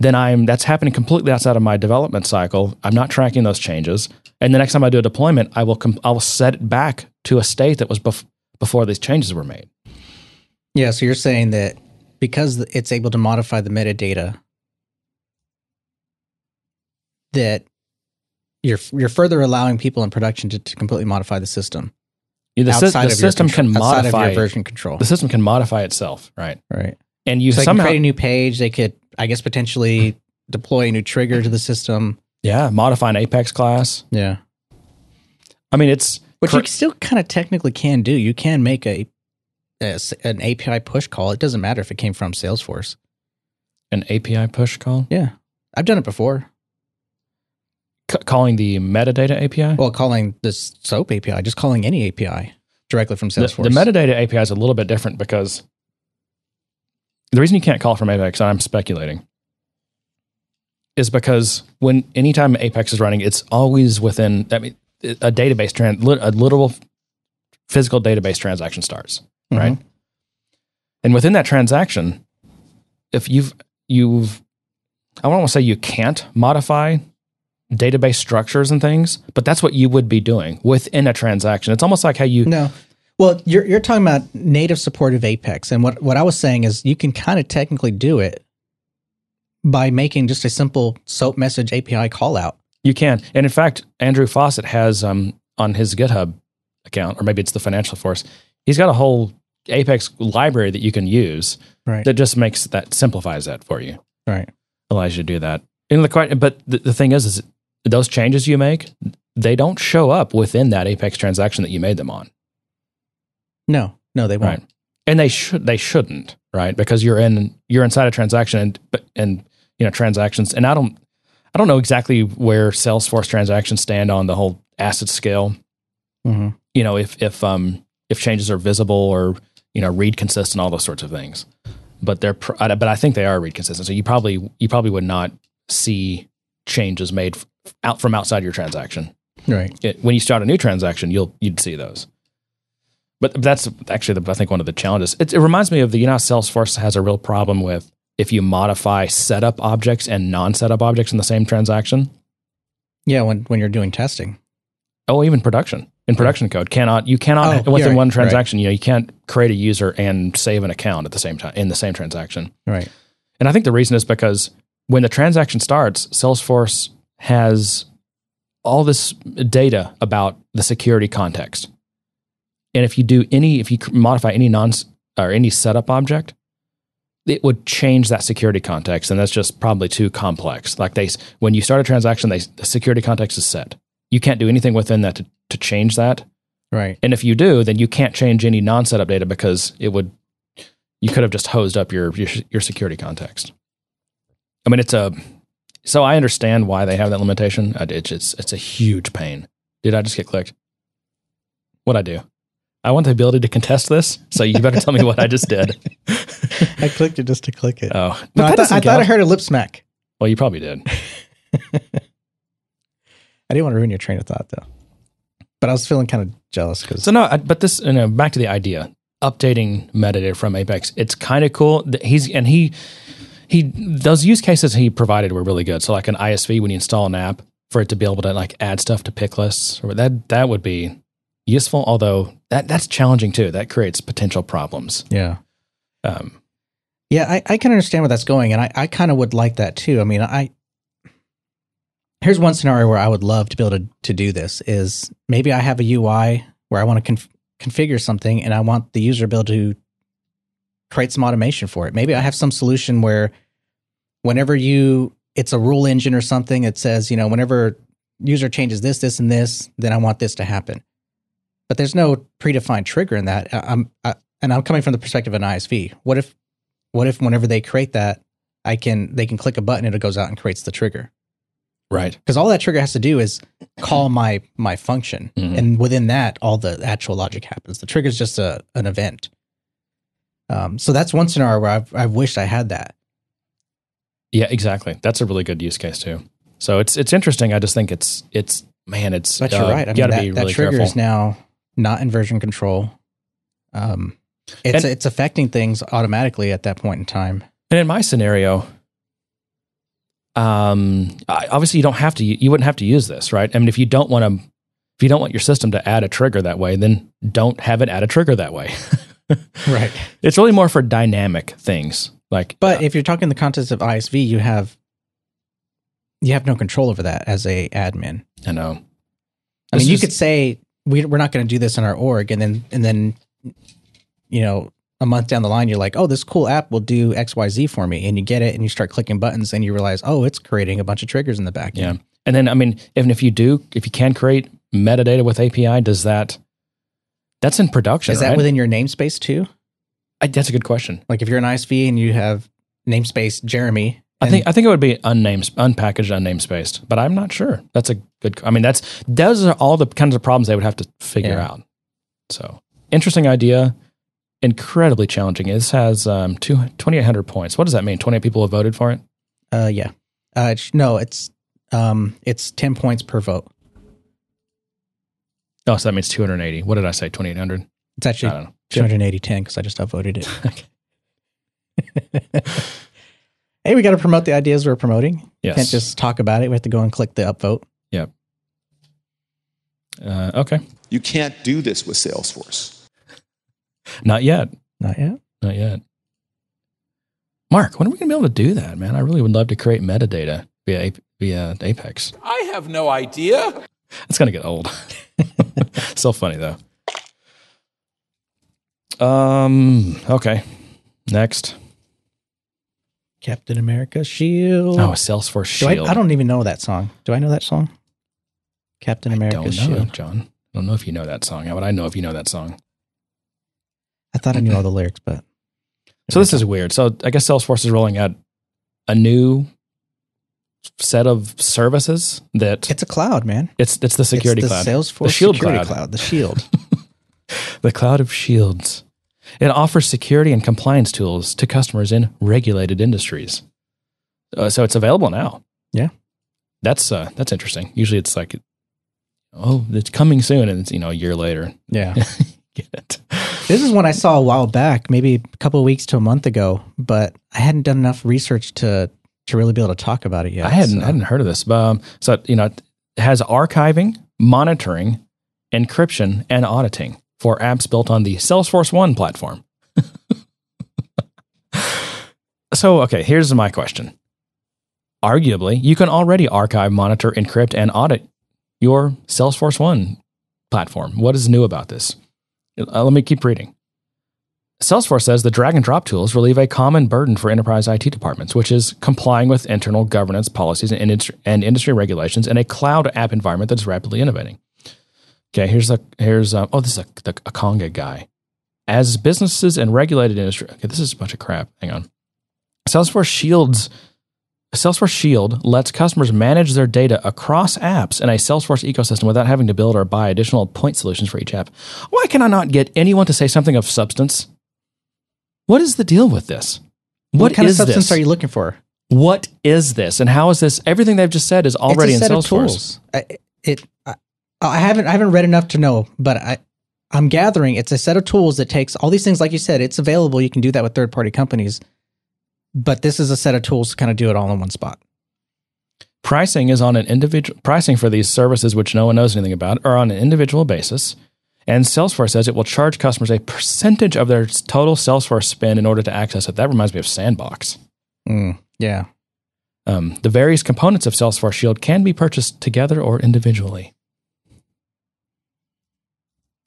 then I'm that's happening completely outside of my development cycle. I'm not tracking those changes, and the next time I do a deployment, I will I will set it back to a state that was bef- before these changes were made. Yeah. So you're saying that because it's able to modify the metadata, that you're you're further allowing people in production to, to completely modify the system The, outside the of your system control- can modify version control. the system can modify itself, right? right. And you so somehow can create a new page. They could, I guess, potentially deploy a new trigger to the system. yeah modify an Apex class. Yeah. I mean, it's Which cor- you still kind of technically can do. You can make a, a an API push call. It doesn't matter if it came from Salesforce. an API push call Yeah, I've done it before. C- calling the metadata API. Well, calling this SOAP API, just calling any API directly from Salesforce. the metadata API is a little bit different because the reason you can't call from Apex, I'm speculating, is because when anytime Apex is running, it's always within. I mean, a database trans, a literal physical database transaction starts, Mhm. right? And within that transaction, if you've you've, I don't want to say you can't modify database structures and things, but that's what you would be doing within a transaction. It's almost like how you No. Well, you're you're talking about native supportive Apex, and what what I was saying is you can kind of technically do it by making just a simple SOAP message API call out. You can. And in fact, Andrew Fawcett has um, on his GitHub account, or maybe it's the Financial Force, he's got a whole Apex library that you can use Right. that just makes that simplifies that for you, Right. allows you to do that. And the, but the, the thing is, is those changes you make, they don't show up within that Apex transaction that you made them on, No. No, they won't. right? And they should, they shouldn't, right? Because you're in, you're inside a transaction, and and you know transactions, and I don't, I don't know exactly where Salesforce transactions stand on the whole ACID scale. Mhm. you know if if um if changes are visible or you know read consistent all those sorts of things but they're but i think they are read consistent so you probably you probably would not see changes made out from outside your transaction Right. it, when you start a new transaction you'll you'd see those But that's actually, the, I think, one of the challenges. It, it reminds me of the, you know, Salesforce has a real problem with if you modify setup objects and non setup objects in the same transaction. Yeah, when when you're doing testing. Oh, even production. In production code, cannot you cannot Oh, within yeah, one right. transaction, you know, you can't create a user and save an account at the same time in the same transaction. Right. And I think the reason is because when the transaction starts, Salesforce has all this data about the security context. And if you do any, if you modify any non or any setup object, it would change that security context, and that's just probably too complex. Like they, when you start a transaction, they, the security context is set. You can't do anything within that to, to change that. Right. And if you do, then you can't change any non-setup data because it would you could have just hosed up your your, your security context. I mean, it's a so I understand why they have that limitation. It's it's it's a huge pain. Did I just get clicked? What I do? I want the ability to contest this, so you better tell me what I just did. [laughs] I clicked it just to click it. Oh, no, I, I thought I heard a lip smack. Well, you probably did. [laughs] I didn't want to ruin your train of thought though. But I was feeling kind of jealous because So no, I, but this, you know, back to the idea, updating metadata from Apex. It's kind of cool. that He's and he he those use cases he provided were really good. So like an ISV when you install an app for it to be able to like add stuff to pick lists, or that that would be useful. Although that that's challenging too. That creates potential problems. yeah. Um, Yeah, I, I can understand where that's going, and I, I kind of would like that too. I mean, I here's one scenario where I would love to be able to to do this is maybe I have a UI where I want to conf- configure something, and I want the user to be able to create some automation for it. Maybe I have some solution where whenever you it's a rule engine or something, that says you know whenever user changes this, this, and this, then I want this to happen. But there's no predefined trigger in that. I'm I, and I'm coming from the perspective of an ISV. What if what if whenever they create that i can they can click a button and it goes out and creates the trigger right. because all that trigger has to do is call my my function Mhm. and within that all the actual logic happens the trigger is just a an event um, so that's one scenario where I've, I've wished i had that Yeah, exactly. That's a really good use case too. So it's it's interesting. I just think it's it's man, it's but you're uh, right i mean that, be that really trigger careful. is now not in version control um, it's And- it's affecting things automatically at that point in time And in my scenario, um, I- obviously you don't have to. You wouldn't have to use this, right? I mean, if you don't want to, if you don't want your system to add a trigger that way, then don't have it add a trigger that way. [laughs] [laughs] right it's really more for dynamic things, like. But uh, if you're talking the context of ISV, you have you have no control over that as a admin. I know. I This mean, you could say we, we're not going to do this in our org, and then and then you know a month down the line, you're like, oh, this cool app will do X Y Z for me, and you get it, and you start clicking buttons, and you realize, oh, it's creating a bunch of triggers in the back. Yeah, and then I mean, even if you do, if you can create metadata with API, does that? That's in production, is that right? within your namespace too? I, that's a good question. Like if you're an ISV and you have namespace Jeremy, I think I think it would be unnamed, unpackaged, unnamespaced, but I'm not sure. That's a good. I mean, that's those are all the kinds of problems they would have to figure Yeah. out. So interesting idea, incredibly challenging. This has um, two, 2,800 points. What does that mean? 28 people have voted for it. uh, yeah, uh, no, it's um, it's ten points per vote. Oh, so that means 280. What did I say? 2,800. It's I actually don't know. 280 10 because I just upvoted it. [laughs] [laughs] hey, we got to promote the ideas we're promoting. Yes. Can't just talk about it. We have to go and click the upvote. Uh, okay. You can't do this with Salesforce. [laughs] Not yet. Not yet. Not yet. Mark, when are we going to be able to do that, man? I really would love to create metadata via via Apex. I have no idea. It's going to get old. [laughs] Still funny though. Um. Okay. Next. Captain America Shield. Oh, Salesforce Do I, Shield. I don't even know that song. Do I know that song? Captain America don't know, Shield. John. I don't know if you know that song. How would I know if you know that song? I thought I knew all the lyrics, but So this is weird. So I guess Salesforce is rolling out a new set of services that it's a cloud, man. it's it's the security it's the cloud, Salesforce the Shield security cloud. cloud, the Shield. [laughs] the cloud of shields. It offers security and compliance tools to customers in regulated industries. Uh, so it's available now. Yeah. that's uh, that's interesting. Usually it's like, oh, it's coming soon, and it's you know a year later. yeah. [laughs] Get it? This is one I saw a while back, maybe a couple of weeks to a month ago, but I hadn't done enough research to to really be able to talk about it yet. I hadn't so- hadn't heard of this. But, um, so you know, it has archiving, monitoring, encryption, and auditing for apps built on the Salesforce One platform. [laughs] so, okay, here's my question. Arguably, you can already archive, monitor, encrypt, and audit your Salesforce One platform. What is new about this? Uh, let me keep reading. Salesforce says the drag and drop tools relieve a common burden for enterprise IT departments, which is complying with internal governance policies and industry, and industry regulations in a cloud app environment that's rapidly innovating. Okay, here's a here's a, oh this is a, a Conga guy. As businesses and regulated industry, okay, this is a bunch of crap. Hang on. Salesforce Shields Salesforce Shield lets customers manage their data across apps in a Salesforce ecosystem without having to build or buy additional point solutions for each app. Why can I not get anyone to say something of substance? What is the deal with this? What, kind of substance this? are you looking for? What is this, and how is this? Everything they've just said is already it's in a set Salesforce. Of tools. I, it. I, I haven't. I haven't read enough to know, but I. I'm gathering it's a set of tools that takes all these things, like you said, it's available. You can do that with third party companies, but this is a set of tools to kind of do it all in one spot. Pricing is on an individual pricing for these services, which no one knows anything about, are on an individual basis. And Salesforce says it will charge customers a percentage of their total Salesforce spend in order to access it. That reminds me of Sandbox. Mm, yeah. Um, the various components of Salesforce Shield can be purchased together or individually.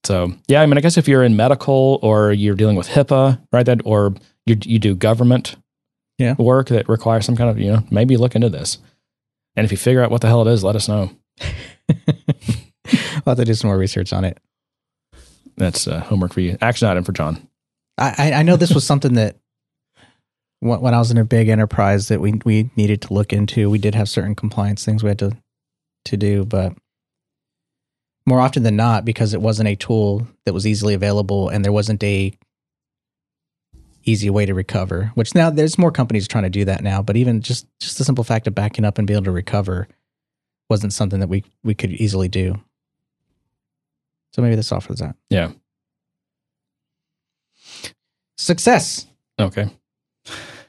So, yeah, I mean, I guess if you're in medical or you're dealing with HIPAA, right, that or you you do government Yeah. work that requires some kind of, you know, maybe look into this. And if you figure out what the hell it is, let us know. [laughs] I'll have to do some more research on it. That's uh, homework for you. Action item for John. I, I- know this was something that when, when I was in a big enterprise that we we needed to look into. We did have certain compliance things we had to to do, but more often than not, because it wasn't a tool that was easily available and there wasn't a easy way to recover. Which now there's more companies trying to do that now, but even just just the simple fact of backing up and being able to recover wasn't something that we we could easily do. So maybe this offers that Yeah. success. Okay.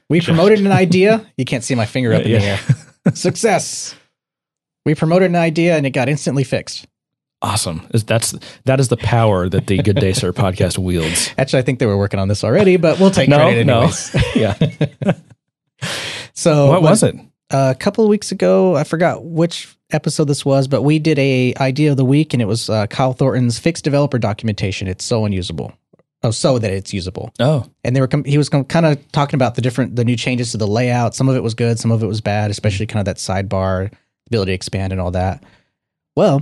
We promoted an [laughs] idea. You can't see my finger up in Yeah. the air. Success. We promoted an idea and it got instantly fixed. Awesome. Is- That's that is the power that the Good Day Sir podcast wields. [laughs] Actually, I think they were working on this already, but we'll take No, credit no. anyways. [laughs] Yeah. So what was it? a couple of weeks ago, I forgot which episode this was, but we did a idea of the week, and it was uh, Kyle Thornton's fixed developer documentation. It's so unusable. Oh, so that it's usable. Oh, And they were com- he was com- kind of talking about the different the new changes to the layout. Some of it was good, some of it was bad, especially kind of that sidebar ability to expand and all that. Well,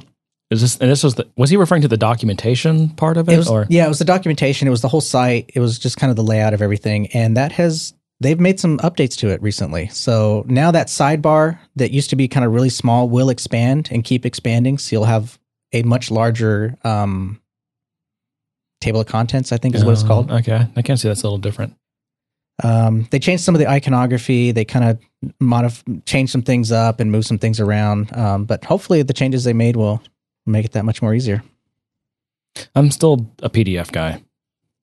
is this and this was the was he referring to the documentation part of it, it was or yeah, it was the documentation. It was the whole site. It was just kind of the layout of everything, and that has they've made some updates to it recently. So now that sidebar that used to be kind of really small will expand and keep expanding. So you'll have a much larger um, table of contents. I think is what it's Oh, called. Okay, I can see that's a little different. Um, they changed some of the iconography. They kind of modif- changed some things up and moved some things around. Um, but hopefully, the changes they made will make it that much more easier. I'm still a PDF guy.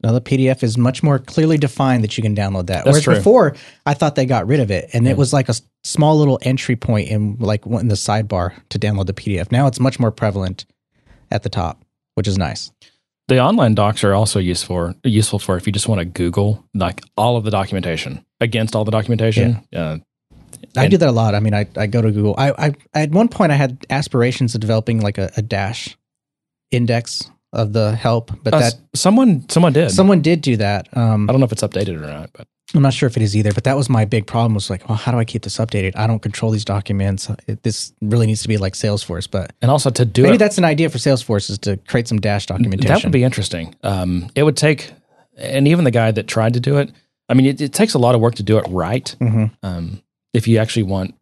Now the PDF is much more clearly defined that you can download that. That's Whereas true. before, I thought they got rid of it, and Yeah. it was like a small little entry point in like in the sidebar to download the PDF. Now it's much more prevalent at the top, which is nice. The online docs are also useful for, useful for if you just want to Google like all of the documentation against all the documentation. Uh, I do that a lot. I mean, I, I go to Google. I, I at one point I had aspirations of developing like a, a dash index of the help, but uh, that someone someone did. someone did do that. Um, I don't know if it's updated or not, but I'm not sure if it is either, but that was my big problem. Was like, well, how do I keep this updated? I don't control these documents. It, this really needs to be like Salesforce, but and also to do maybe it that's an idea for Salesforce is to create some dash documentation. That would be interesting. Um, it would take, and even the guy that tried to do it, I mean, it, it takes a lot of work to do it right. Mhm. Um, if you actually want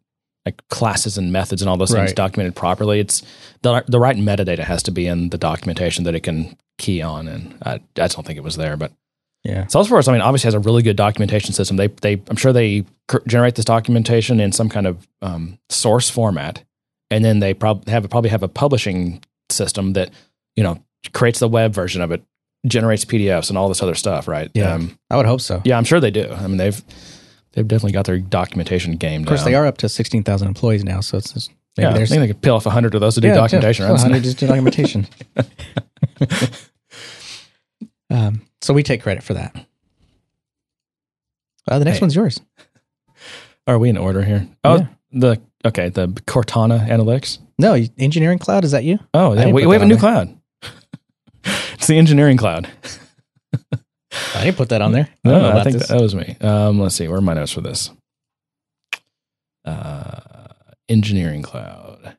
like classes and methods and all those things documented properly, it's the the right metadata has to be in the documentation that it can key on. And I, I just don't think it was there, but Yeah. Salesforce, I mean, obviously has a really good documentation system. They, they, I'm sure they cr- generate this documentation in some kind of um, source format, and then they prob- have probably have a publishing system that you know creates the web version of it generates PDFs and all this other stuff, right? Yeah. Um, I would hope so. yeah, I'm sure they do. I mean, they've they've definitely got their documentation game Of course, down. they are up to sixteen thousand employees now, so it's just, maybe Yeah, I there's think they could peel off hundred of those to do Yeah, documentation. yeah, right? 100 just do documentation. [laughs] um, so we take credit for that. Uh, the next Hey. one's yours. Are we in order here? Oh, Yeah. the okay, the Cortana Analytics. No, engineering cloud. Is that you? Oh, yeah, we, we have a new there. cloud. [laughs] it's the engineering cloud. I didn't put that on there. No, don't I think that, that was me. Um, let's see. Where are my notes for this? Uh, engineering cloud.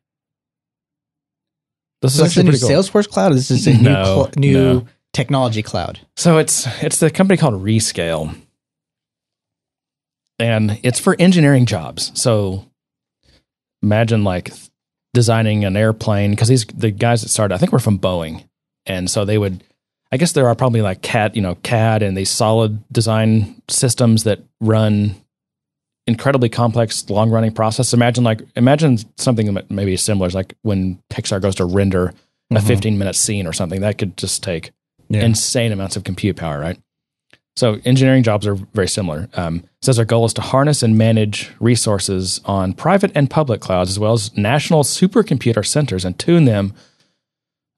This so is is a new cool. Salesforce cloud. This is a new No, cl- new no. technology cloud. So it's it's the company called Rescale, and it's for engineering jobs. So imagine like designing an airplane because these the guys that started, I think, were from Boeing, and so they would. I guess there are probably like CAD, you know, CAD and these solid design systems that run incredibly complex, long running process. Imagine like imagine something that maybe similar is like when Pixar goes to render a Mhm. 15 minute scene or something that could just take Yeah. insane amounts of compute power, right? So engineering jobs are very similar. Um, says our goal is to harness and manage resources on private and public clouds, as well as national supercomputer centers, and tune them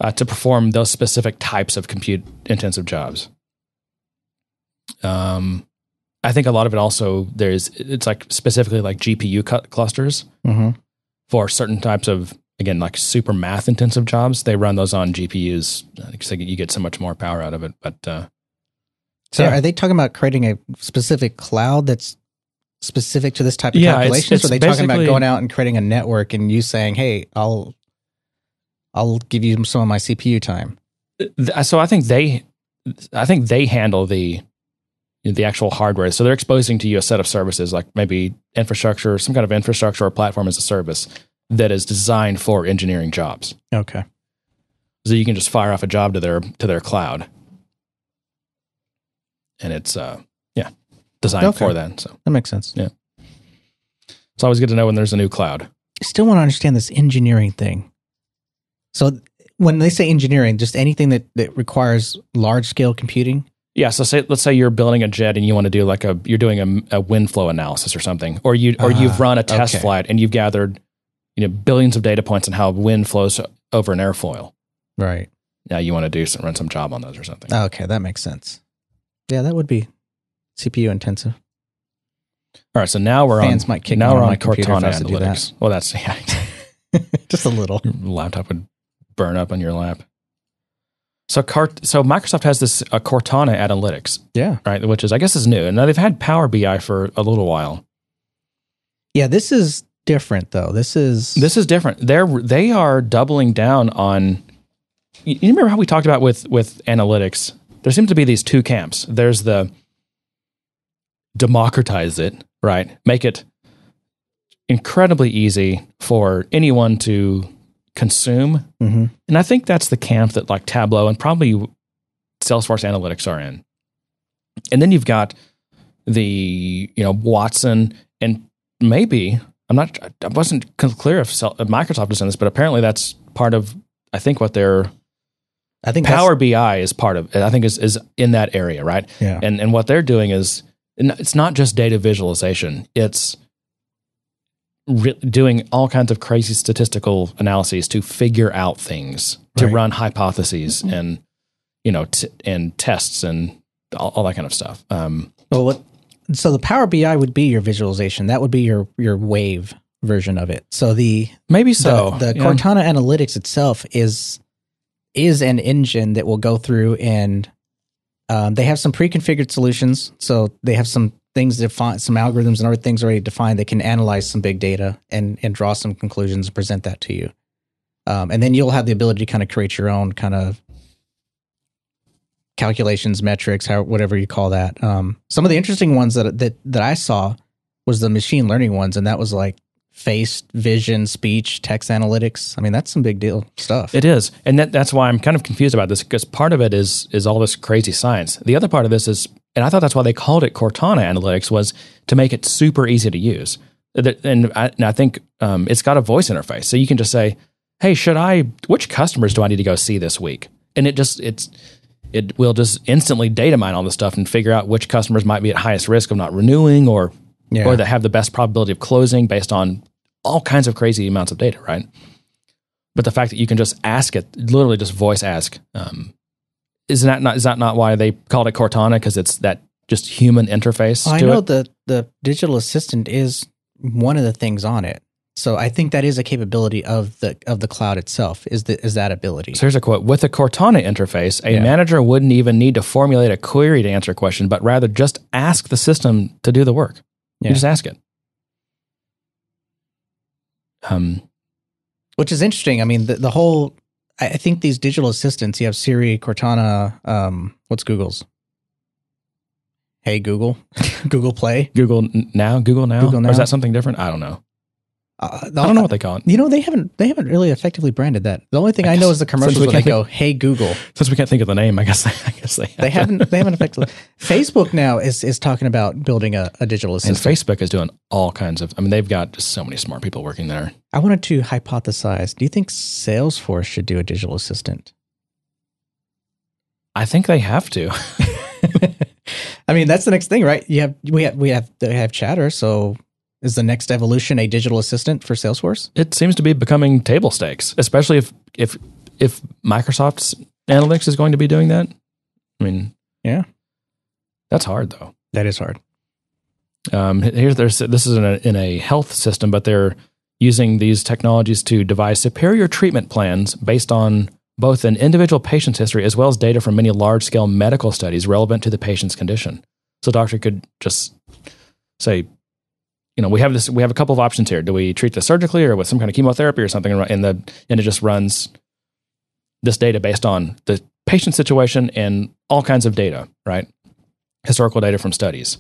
uh, to perform those specific types of compute intensive jobs. Um, I think a lot of it also there's it's like specifically like GPU cu- clusters hmm for certain types of again like super math intensive jobs. They run those on GPUs because you get so much more power out of it. But uh, So Yeah. are they talking about creating a specific cloud that's specific to this type of Yeah, it's- calculations? or are they talking about going out and creating a network and you saying, "Hey, I'll I'll give you some of my CPU time." so I think they, I think they handle the the actual hardware. So they're exposing to you a set of services like maybe infrastructure, some kind of infrastructure or platform as a service that is designed for engineering jobs. Okay. So you can just fire off a job to their to their cloud, and it's uh yeah designed Okay. for that. So That makes sense. Yeah. It's always good to know when there's a new cloud. I still want to understand this engineering thing. So when they say engineering, just anything that, that requires large scale computing. Yeah, so say let's say you're building a jet and you want to do like a you're doing a, a wind flow analysis or something, or you or you've Ah, run a test okay. flight and you've gathered you know billions of data points on how wind flows over an airfoil. Right. Now you want to do some run some job on those or something. Okay, that makes sense. Yeah, that would be CPU intensive. All right, so now we're Fans on might kick now we're on on my computer if I Cortana that. analytics. Well, that's yeah, [laughs] just a little. your laptop would burn up on your lap. So Cart so Microsoft has this uh, Cortana Analytics, Yeah. right? Which is I guess is new, and now they've had Power BI for a little while. Yeah, this is different though. This is This is different. They're they are doubling down on. You you remember how we talked about with with analytics? There seems to be these two camps. There's the democratize it, right? Make it incredibly easy for anyone to consume, Mhm. and I think that's the camp that like Tableau and probably Salesforce Analytics are in. And then you've got the you know Watson and maybe I'm not I wasn't clear if Microsoft is in this, but apparently that's part of I think what they're I think Power BI is part of. I think is is in that area, right? Yeah. And and what they're doing is it's not just data visualization. It's re- doing all kinds of crazy statistical analyses to figure out things, to run hypotheses and you know t- and tests and all, all that kind of stuff. Um, Well, what, so the Power BI would be your visualization. That would be your your wave version of it. So the maybe so. the, the yeah. Cortana Analytics itself is is an engine that will go through and um, they have some pre-configured solutions. So they have some things defined, some algorithms and other things already defined that can analyze some big data and and draw some conclusions and present that to you. Um, and then you'll have the ability to kind of create your own kind of calculations, metrics, how whatever you call that. Um, some of the interesting ones that that that I saw was the machine learning ones, and that was like face, vision, speech, text analytics. I mean, that's some big deal stuff. It is, and that, that's why I'm kind of confused about this because part of it is is all this crazy science. The other part of this is, and I thought that's why they called it Cortana Analytics was to make it super easy to use. And I, and I think um, it's got a voice interface, so you can just say, "Hey, should I? Which customers do I need to go see this week?" And it just it's it will just instantly data mine all this stuff and figure out which customers might be at highest risk of not renewing or Yeah. or that have the best probability of closing based on all kinds of crazy amounts of data, right? But the fact that you can just ask it, literally just voice ask, um, is that not is that not why they called it Cortana? Because it's that just human interface. I know it? the the digital assistant is one of the things on it. So I think that is a capability of the of the cloud itself. Is the is that ability? So here's a quote: With a Cortana interface, a Yeah. manager wouldn't even need to formulate a query to answer a question, but rather just ask the system to do the work. Yeah. You just ask it. Um, Which is interesting. I mean, the, the whole. I I think these digital assistants. You have Siri, Cortana. Um, what's Google's? Hey Google, [laughs] Google Play. Google now, Google now, Google or is that something different? I don't know. Uh, I don't know what they call it. You know, they haven't they haven't really effectively branded that. The only thing I, know is the commercials when they go, "Hey Google." Since we can't think of the name, I guess [laughs] I guess they, have They haven't they haven't effectively. [laughs] Facebook now is is talking about building a, a digital And assistant. Facebook is doing all kinds of. I mean, they've got just so many smart people working there. I wanted to hypothesize. Do you think Salesforce should do a digital assistant? I think they have to. [laughs] I mean, that's the next thing, right? You have we have we have they have Chatter. So is the next evolution a digital assistant for Salesforce? it seems to be becoming table stakes, especially if if if Microsoft's analytics is going to be doing that. I mean, Yeah. that's hard though. That is hard. Um, here's there's this is in a, in a health system, but they're using these technologies to devise superior treatment plans based on both an individual patient's history as well as data from many large scale medical studies relevant to the patient's condition. So, a doctor could just say, you know, we have this, we have a couple of options here. Do we treat this surgically or with some kind of chemotherapy or something? And the and it just runs this data based on the patient situation and all kinds of data, right? Historical data from studies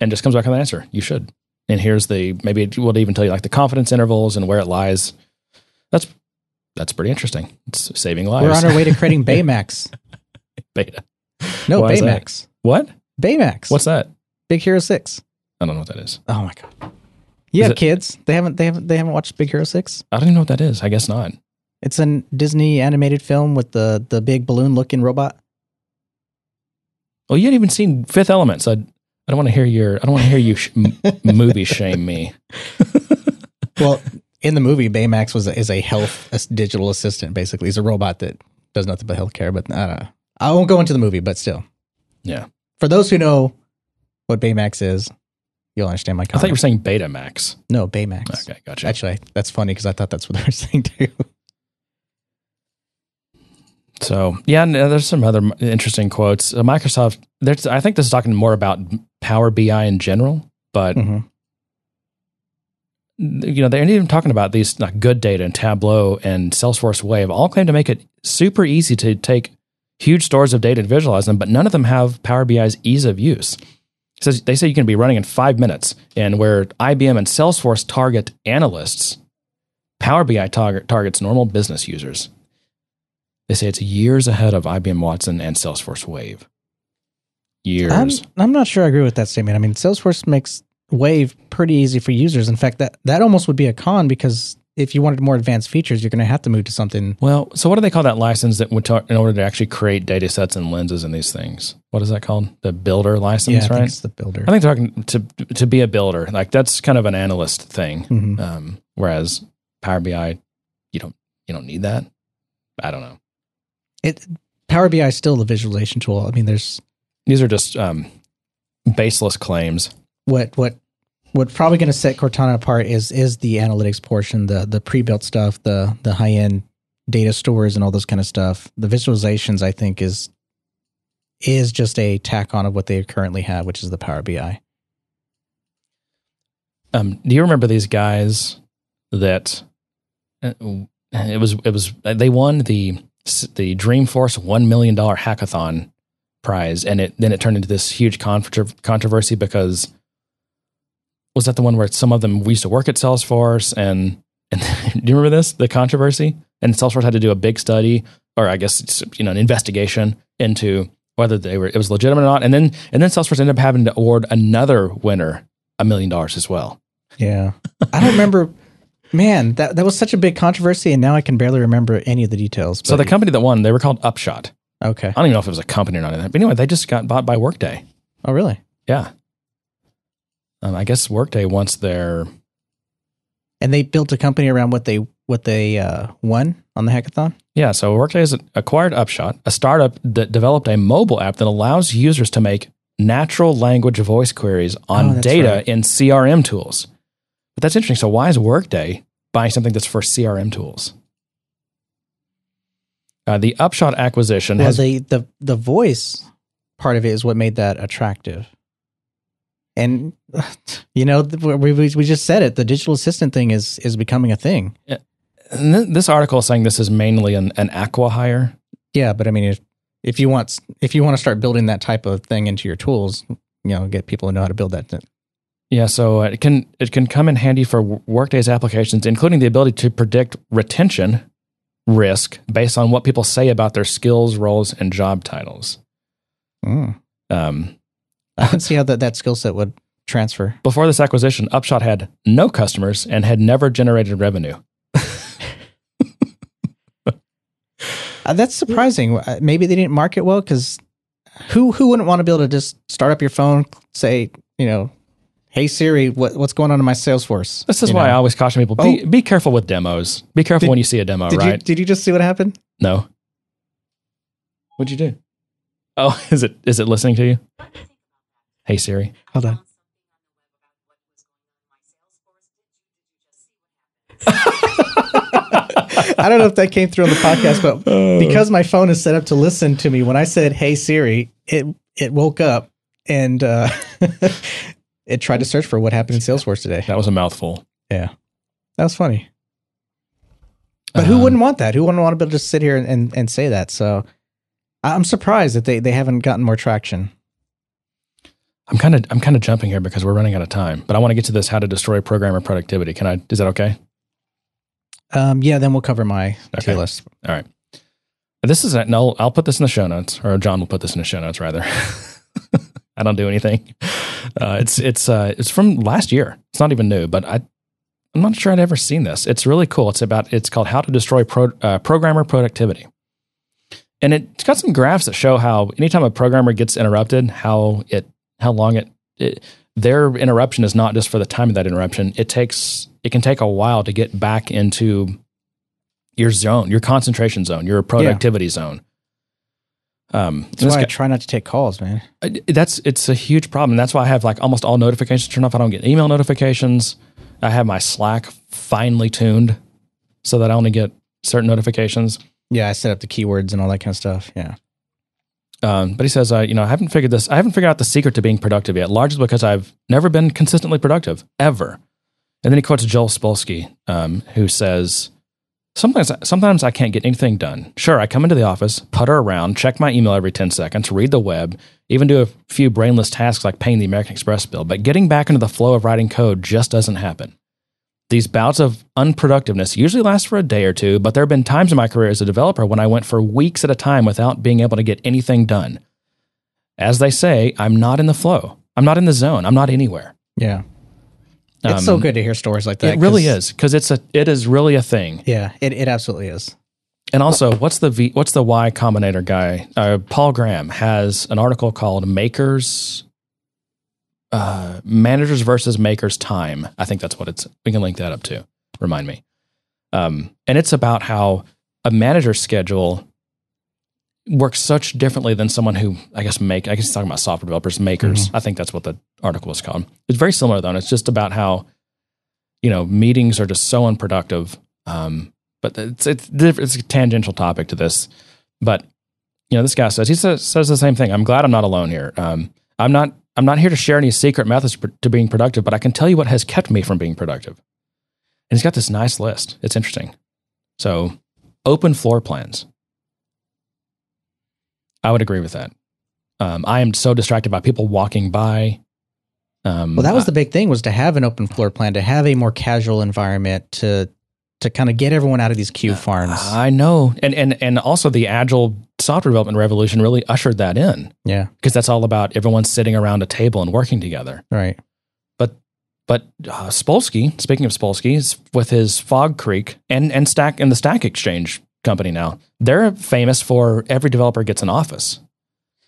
and just comes back with an answer. You should. And here's the maybe it will even tell you like the confidence intervals and where it lies. That's that's pretty interesting. It's saving lives. We're on our way to creating [laughs] Baymax. beta. No, Why? Baymax. What? Baymax. What's that? Big Hero Six? I don't know what that is. Oh my god. You Is have it- kids. They haven't they haven't they haven't watched Big Hero Six. I don't even know what that is. I guess not. It's a Disney animated film with the the big balloon looking robot. Well, you hadn't even seen Fifth Element, so I, I don't want to hear your. I don't want to hear you sh- m- [laughs] movie shame me. Well, in the movie, Baymax was a, is a health ass- digital assistant. Basically, he's a robot that does nothing but healthcare. But I don't know. I won't go into the movie, but still, Yeah, for those who know what Baymax is, you'll understand my comment. I thought you were saying Betamax. no Baymax. Okay, gotcha. Actually, that's funny because I thought that's what they were [laughs] saying too. So yeah, and, uh, there's some other interesting quotes. Uh, Microsoft. There's, I think this is talking more about Power BI in general, but Mhm. you know they're even talking about these like GoodData and Tableau and Salesforce Wave all claim to make it super easy to take huge stores of data and visualize them, but none of them have Power BI's ease of use. Says they say you can be running in five minutes, and where IBM and Salesforce target analysts, Power BI target, targets normal business users. They say it's years ahead of IBM Watson and Salesforce Wave. Years. I'm I'm not sure I agree with that statement. I mean, Salesforce makes Wave pretty easy for users. In fact, that that almost would be a con because if you wanted more advanced features, you're going to have to move to something. Well, so what do they call that license that would talk in order to actually create data sets and lenses and these things? What is that called? The builder license, Yeah, right? it's the builder. I think they're talking to to be a builder. Like that's kind of an analyst thing. Mhm. Um, whereas Power BI, you don't you don't need that. I don't know. It Power BI is still the visualization tool. I mean, there's These are just um, baseless claims. what what what's probably going to set Cortana apart is is the analytics portion, the the pre-built stuff, the the high end data stores and all those kind of stuff. The visualizations, I think, is is just a tack on of what they currently have, which is the Power BI. Um, do you remember these guys that uh, it was it was they won the the Dreamforce one million dollar hackathon prize, and it then it turned into this huge controversy because was that the one where some of them we used to work at Salesforce and and [laughs] do you remember this the controversy and Salesforce had to do a big study or I guess it's, you know an investigation into whether they were it was legitimate or not, and then and then Salesforce ended up having to award another winner a million dollars as well. Yeah. I don't remember. Man, that, that was such a big controversy, and now I can barely remember any of the details. So the company that won, they were called Upshot. Okay. I don't even know if it was a company or not. But anyway, they just got bought by Workday. Oh, really? Yeah. Um, I guess Workday wants their And they built a company around what they what they uh, won on the hackathon. yeah. So Workday has acquired Upshot, a startup that developed a mobile app that allows users to make natural language voice queries Oh, on that's data right. in CRM tools. But that's interesting. So why is Workday buying something that's for CRM tools? Uh, the Upshot acquisition Well, has the the the voice part of it is what made that attractive. And [sighs] you know, we we just said it. The digital assistant thing is is becoming a thing. and th- this article is saying this is mainly an, an acqui-hire. Yeah, but I mean, if if you want if you want to start building that type of thing into your tools, you know, get people to know how to build that. Thing. Yeah, so it can it can come in handy for Workday's applications, including the ability to predict retention risk based on what people say about their skills, roles, and job titles. Mm. Um, [laughs] I can see how that that skill set would transfer. before this acquisition, Upshot had no customers and had never generated revenue. [laughs] Uh, that's surprising. Uh, Maybe they didn't market well because who who wouldn't want to be able to just start up your phone, say, you know, hey Siri, what, what's going on in my Salesforce? This is You why I always caution people: be, Oh. be careful with demos. Be careful Did- when you see a demo, did you right? did you just see what happened? no. What'd you do? Oh, [laughs] is it is it listening to you? Hey Siri. Hold on. [laughs] I don't know if that came through on the podcast, but [laughs] because my phone is set up to listen to me, when I said "Hey Siri," it it woke up and uh, [laughs] it tried to search for what happened in Salesforce today. that was a mouthful. Yeah, that was funny. But who Um, wouldn't want that? Who wouldn't want to be able to just sit here and, and, and say that? So I'm surprised that they, they haven't gotten more traction. I'm kind of I'm kind of jumping here because we're running out of time, but I want to get to this how to destroy programmer productivity. Can I? Is that okay? Um, yeah, then we'll cover my Okay. list. All right. This is no. I'll put this in the show notes, or John will put this in the show notes rather. [laughs] I don't do anything. Uh, it's it's uh, it's from last year. It's not even new, but I I'm not sure I'd ever seen this. It's really cool. It's about it's called How to Destroy Pro, uh, Programmer Productivity, and it's got some graphs that show how anytime a programmer gets interrupted, how it how long it, it their interruption is not just for the time of that interruption. It takes it can take a while to get back into your zone, your concentration zone, your productivity zone. Um, That's why I try not to take calls, man. That's it's a huge problem. That's why I have like almost all notifications turned off. I don't get email notifications. I have my Slack finely tuned so that I only get certain notifications. Yeah, I set up the keywords and all that kind of stuff. Yeah. Um, but he says, uh, you know, I haven't figured this. I haven't figured out the secret to being productive yet. Largely because I've never been consistently productive ever. And then he quotes Joel Spolsky, um, who says, "Sometimes, sometimes I can't get anything done. Sure, I come into the office, putter around, check my email every ten seconds, read the web, even do a few brainless tasks like paying the American Express bill. But getting back into the flow of writing code just doesn't happen." These bouts of unproductiveness usually last for a day or two, but there have been times in my career as a developer when I went for weeks at a time without being able to get anything done. As they say, I'm not in the flow. I'm not in the zone. I'm not anywhere. Yeah. It's so Um, good to hear stories like that. It really is because it's a it is really a thing. Yeah, it, it absolutely is. And also, what's the v, what's the Y Combinator guy? Uh, Paul Graham has an article called "Makers, uh, Managers versus Makers Time." I think that's what it's. We can link that up too. Remind me. Um, and it's about how a manager's schedule works such differently than someone who I guess make. I guess he's talking about software developers, makers. I think that's what the article was called. It's very similar though. And it's just about how you know meetings are just so unproductive. Um, but it's it's it's a tangential topic to this. But you know, this guy says he says says the same thing. I'm glad I'm not alone here. Um, I'm not I'm not here to share any secret methods to being productive, but I can tell you what has kept me from being productive. And he's got this nice list. It's interesting. So, open floor plans. I would agree with that. Um, I am so distracted by people walking by. Um, Well, that was I- the big thing was to have an open floor plan, to have a more casual environment, to to kind of get everyone out of these queue farms. I know, and and and also the agile software development revolution really ushered that in yeah, because that's all about everyone sitting around a table and working together. right. But but uh, Spolsky, speaking of Spolsky, is with his Fog Creek and and Stack and the Stack Exchange company now. They're famous for every developer gets an office.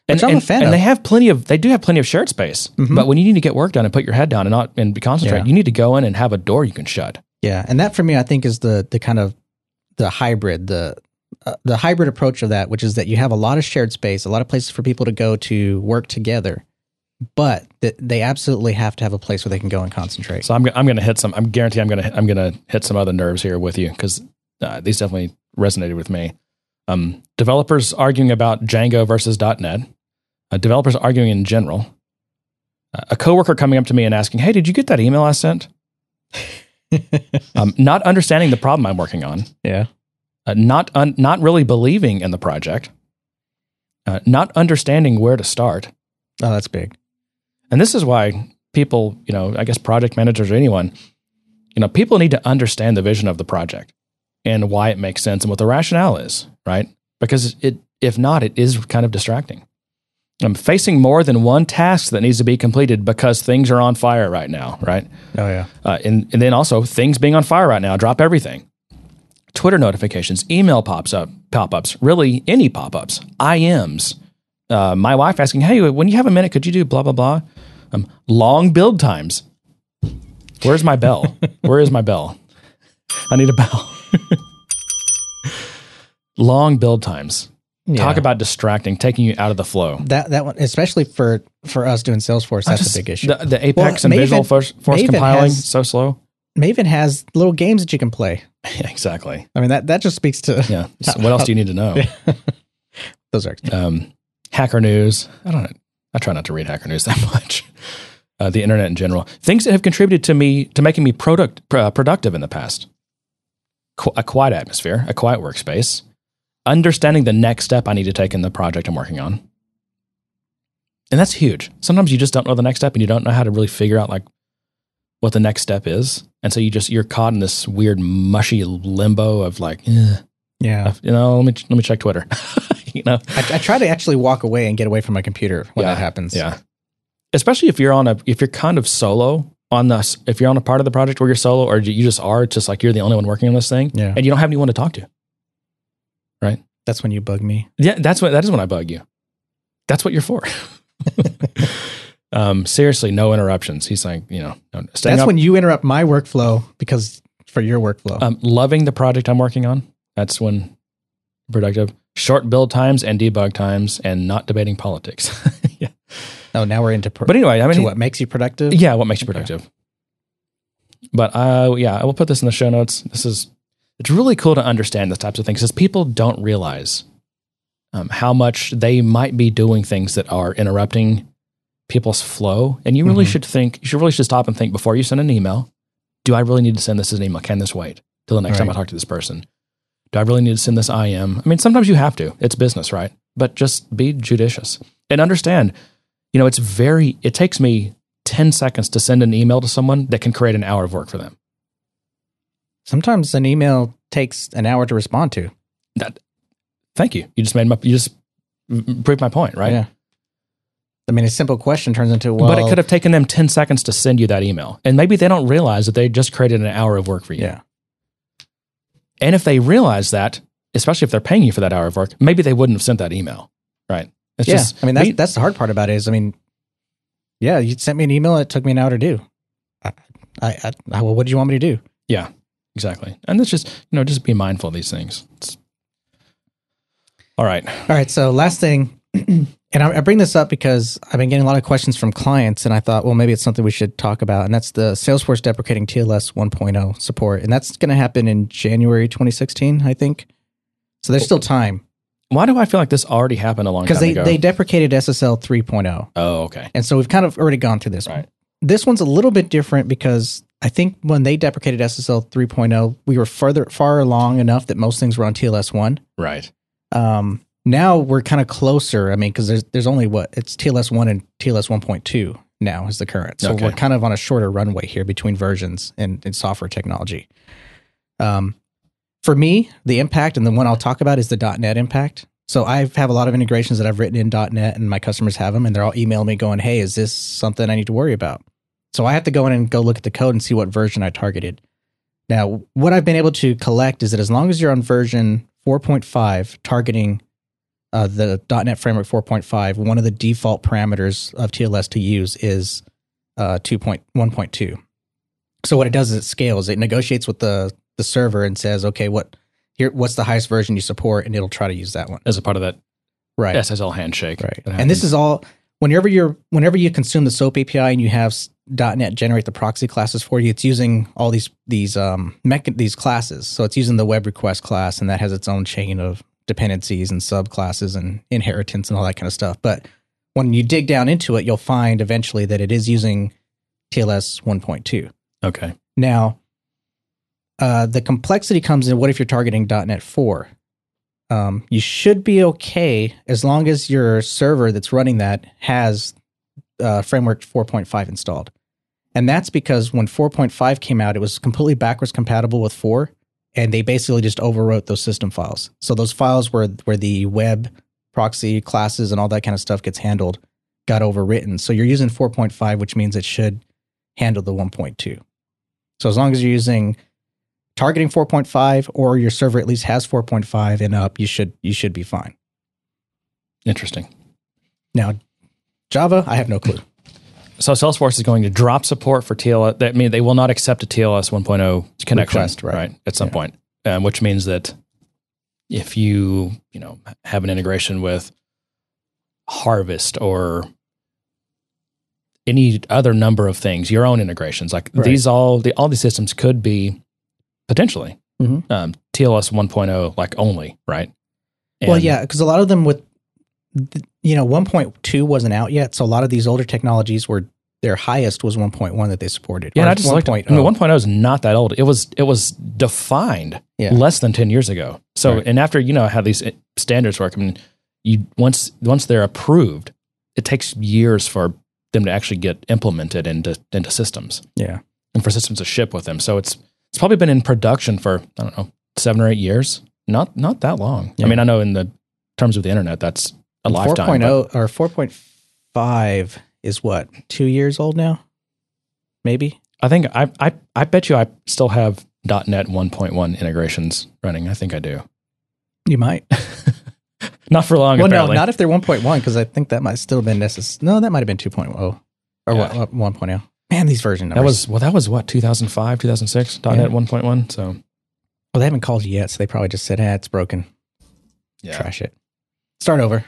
And, Which I'm a and, and they have plenty of they do have plenty of shared space. Mhm. But when you need to get work done and put your head down and not and be concentrate, Yeah. you need to go in and have a door you can shut. Yeah, and that for me, I think is the the kind of the hybrid, the uh, the hybrid approach of that, which is that you have a lot of shared space, a lot of places for people to go to work together, but that they absolutely have to have a place where they can go and concentrate. So I'm, I'm going to hit some. I'm guarantee I'm going to I'm going to hit some other nerves here with you because uh, these definitely resonated with me. Um, developers arguing about Django versus .NET. Uh, developers arguing in general. Uh, a coworker coming up to me and asking, "Hey, did you get that email I sent?" [laughs] um, not understanding the problem I'm working on. yeah, Uh, not un- not really believing in the project. Uh, not understanding where to start. oh, that's big. And this is why people, you know, I guess project managers or anyone, you know, people need to understand the vision of the project and why it makes sense and what the rationale is, right? Because it, if not, it is kind of distracting. I'm facing more than one task that needs to be completed because things are on fire right now, right? Oh yeah, Uh, and, and then also things being on fire right now, drop everything. Twitter notifications, email pops up, pop ups, really any pop ups, IMs. Uh, my wife asking, hey, when you have a minute, could you do blah, blah, blah? Um, long build times. Where's my bell? [laughs] Where is my bell? I need a bell. [laughs] long build times. Talk about distracting, taking you out of the flow. that that one, especially for for us doing Salesforce. That's Just a big issue. The, the Apex and Maven- Visualforce, force compiling, has- so slow. Maven has little games that you can play. [laughs] exactly. I mean that that just speaks to Yeah. So what else do you need to know? [laughs] those are Um, Hacker News. I don't. I try not to read Hacker News [laughs] that much. Uh, the internet in general. Things that have contributed to me to making me product uh, productive in the past. Qu- a quiet atmosphere, a quiet workspace, understanding the next step I need to take in the project I'm working on. And that's huge. Sometimes you just don't know the next step and you don't know how to really figure out like what the next step is. And so you just you're caught in this weird mushy limbo of like, eh, yeah. you know, let me let me check Twitter. [laughs] you know, I, I try to actually walk away and get away from my computer when Yeah, that happens. Yeah. Especially if you're on a if you're kind of solo on the if you're on a part of the project where you're solo or you just are just like you're the only one working on this thing Yeah. and you don't have anyone to talk to. Right. That's when you bug me. Yeah, that's what that is when I bug you. That's what you're for. [laughs] [laughs] um seriously, no interruptions. He's like, you know, no, That's up, when you interrupt my workflow because for your workflow. um, loving the project I'm working on. That's when productive. Short build times and debug times and not debating politics. [laughs] yeah. oh, now we're into pro- But anyway, I mean to what makes you productive. Yeah, what makes you Okay. productive. But uh, yeah, I will put this in the show notes. This is it's really cool to understand this types of things because people don't realize um, how much they might be doing things that are interrupting people's flow. And you really Mhm. should think you should really should stop and think before you send an email. Do I really need to send this as an email? Can this wait till the next time I talk to this person? Do I really need to send this IM? I mean, sometimes you have to. It's business, right? But just be judicious and understand. You know, it's very. It takes me ten seconds to send an email to someone that can create an hour of work for them. Sometimes an email takes an hour to respond to. That. Thank you. You just made my. You just proved my point, right? Yeah. I mean, a simple question turns into well, but it could have taken them 10 seconds to send you that email. And maybe they don't realize that they just created an hour of work for you. Yeah. And if they realize that, especially if they're paying you for that hour of work, maybe they wouldn't have sent that email. Right. It's yeah. just, I mean, that's we- that's the hard part about it. Is I mean, yeah, you sent me an email. It took me an hour to do. I, I, I well, what do you want me to do? yeah, exactly. And it's just, you know, just be mindful of these things. It's, all right. All right. So last thing, [clears throat] and I, I bring this up because I've been getting a lot of questions from clients, and I thought, well, maybe it's something we should talk about, and that's the Salesforce deprecating TLS 1.0 support, and that's going to happen in January 2016, I think. So there's still time Why do I feel like this already happened a long time because they ago? they deprecated SSL 3.0, oh, okay. and so we've kind of already gone through this. Right. This one's a little bit different because I think when they deprecated SSL 3.0, we were further far along enough that most things were on TLS 1. Right. Um, now we're kind of closer. I mean, because there's there's only what it's TLS one and TLS one point two now is the current. So Okay. we're kind of on a shorter runway here between versions in, in software technology. Um, for me, the impact and the one I'll talk about is the .NET impact. So I have a lot of integrations that I've written in .NET, and my customers have them, and they're all emailing me going, "Hey, is this something I need to worry about?" So I have to go in and go look at the code and see what version I targeted. Now, what I've been able to collect is that as long as you're on version 4.5 targeting uh, the .NET Framework 4.5, one of the default parameters of TLS to use is uh, 2.1.2. So what it does is it scales. It negotiates with the the server and says, okay, what here? What's the highest version you support? And it'll try to use that one. as a part of that Right. SSL handshake. Right. And this is all whenever you're whenever you consume the SOAP API and you have .NET generate the proxy classes for you, it's using all these these um mecha- these classes. So it's using the web request class and that has its own chain of dependencies and subclasses and inheritance and all that kind of stuff. But when you dig down into it, you'll find eventually that it is using TLS 1.2. okay. Now, uh, the complexity comes in what if you're targeting .NET 4? Um, you should be okay as long as your server that's running that has uh, Framework 4.5 installed. And that's because when 4.5 came out, it was completely backwards compatible with 4, and they basically just overwrote those system files. So those files where where the web proxy classes and all that kind of stuff gets handled got overwritten. So you're using 4.5, which means it should handle the 1.2. So as long as you're using targeting 4.5 or your server at least has 4.5 and up, you should you should be fine. Interesting. Now, Java, I have no clue. So Salesforce is going to drop support for TLS. That means they will not accept a TLS 1.0 connection, Request, right. At some Yeah. point, um, which means that if you you know have an integration with Harvest or any other number of things, your own integrations, like Right. these all the all these systems could be potentially Mhm. um, TLS 1.0 like only, right? well, yeah, because a lot of them with you know 1.2 wasn't out yet, so a lot of these older technologies were their highest was 1.1 that they supported. Yeah, I just looked. I 1.0. mean, 1.0 is not that old. It was it was defined Yeah. less than ten years ago. So, Right. and after you know how these uh, standards work, I mean, you once once they're approved, it takes years for them to actually get implemented into into systems yeah. and for systems to ship with them. So it's it's probably been in production for I don't know seven or eight years. Not not that long. Yeah. I mean, I know in the terms of the internet, that's a lifetime. 4.0 or 4.5 is what two years old now, maybe. I think I, I I bet you I still have .NET 1.1 integrations running. I think I do. You might. [laughs] Not for long, well, apparently. no, not if they're 1.1 because I think that might still have been necessary. No, that might have been 2.0 or Yeah. what, what 1.0. Man, these version numbers. that was well. That was what 2005, 2006. Yeah. .NET 1.1. So well, they haven't called you yet, so they probably just said, "Ah, it's broken. yeah, Trash it. Start over."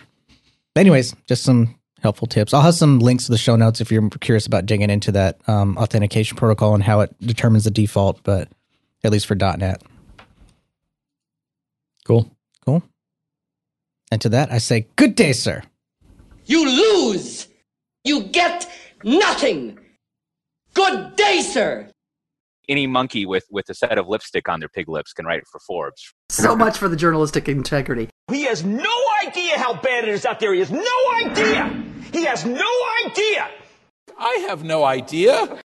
Anyways, just some helpful tips. I'll have some links to the show notes if you're curious about digging into that um, authentication protocol and how it determines the default. But at least for .NET, cool. cool. And to that, I say, "Good day, sir." You lose. You get nothing. Good day, sir. Any monkey with, with a set of lipstick on their pig lips can write for Forbes. So much for the journalistic integrity. He has no idea how bad it is out there. He has no idea. He has no idea. I have no idea.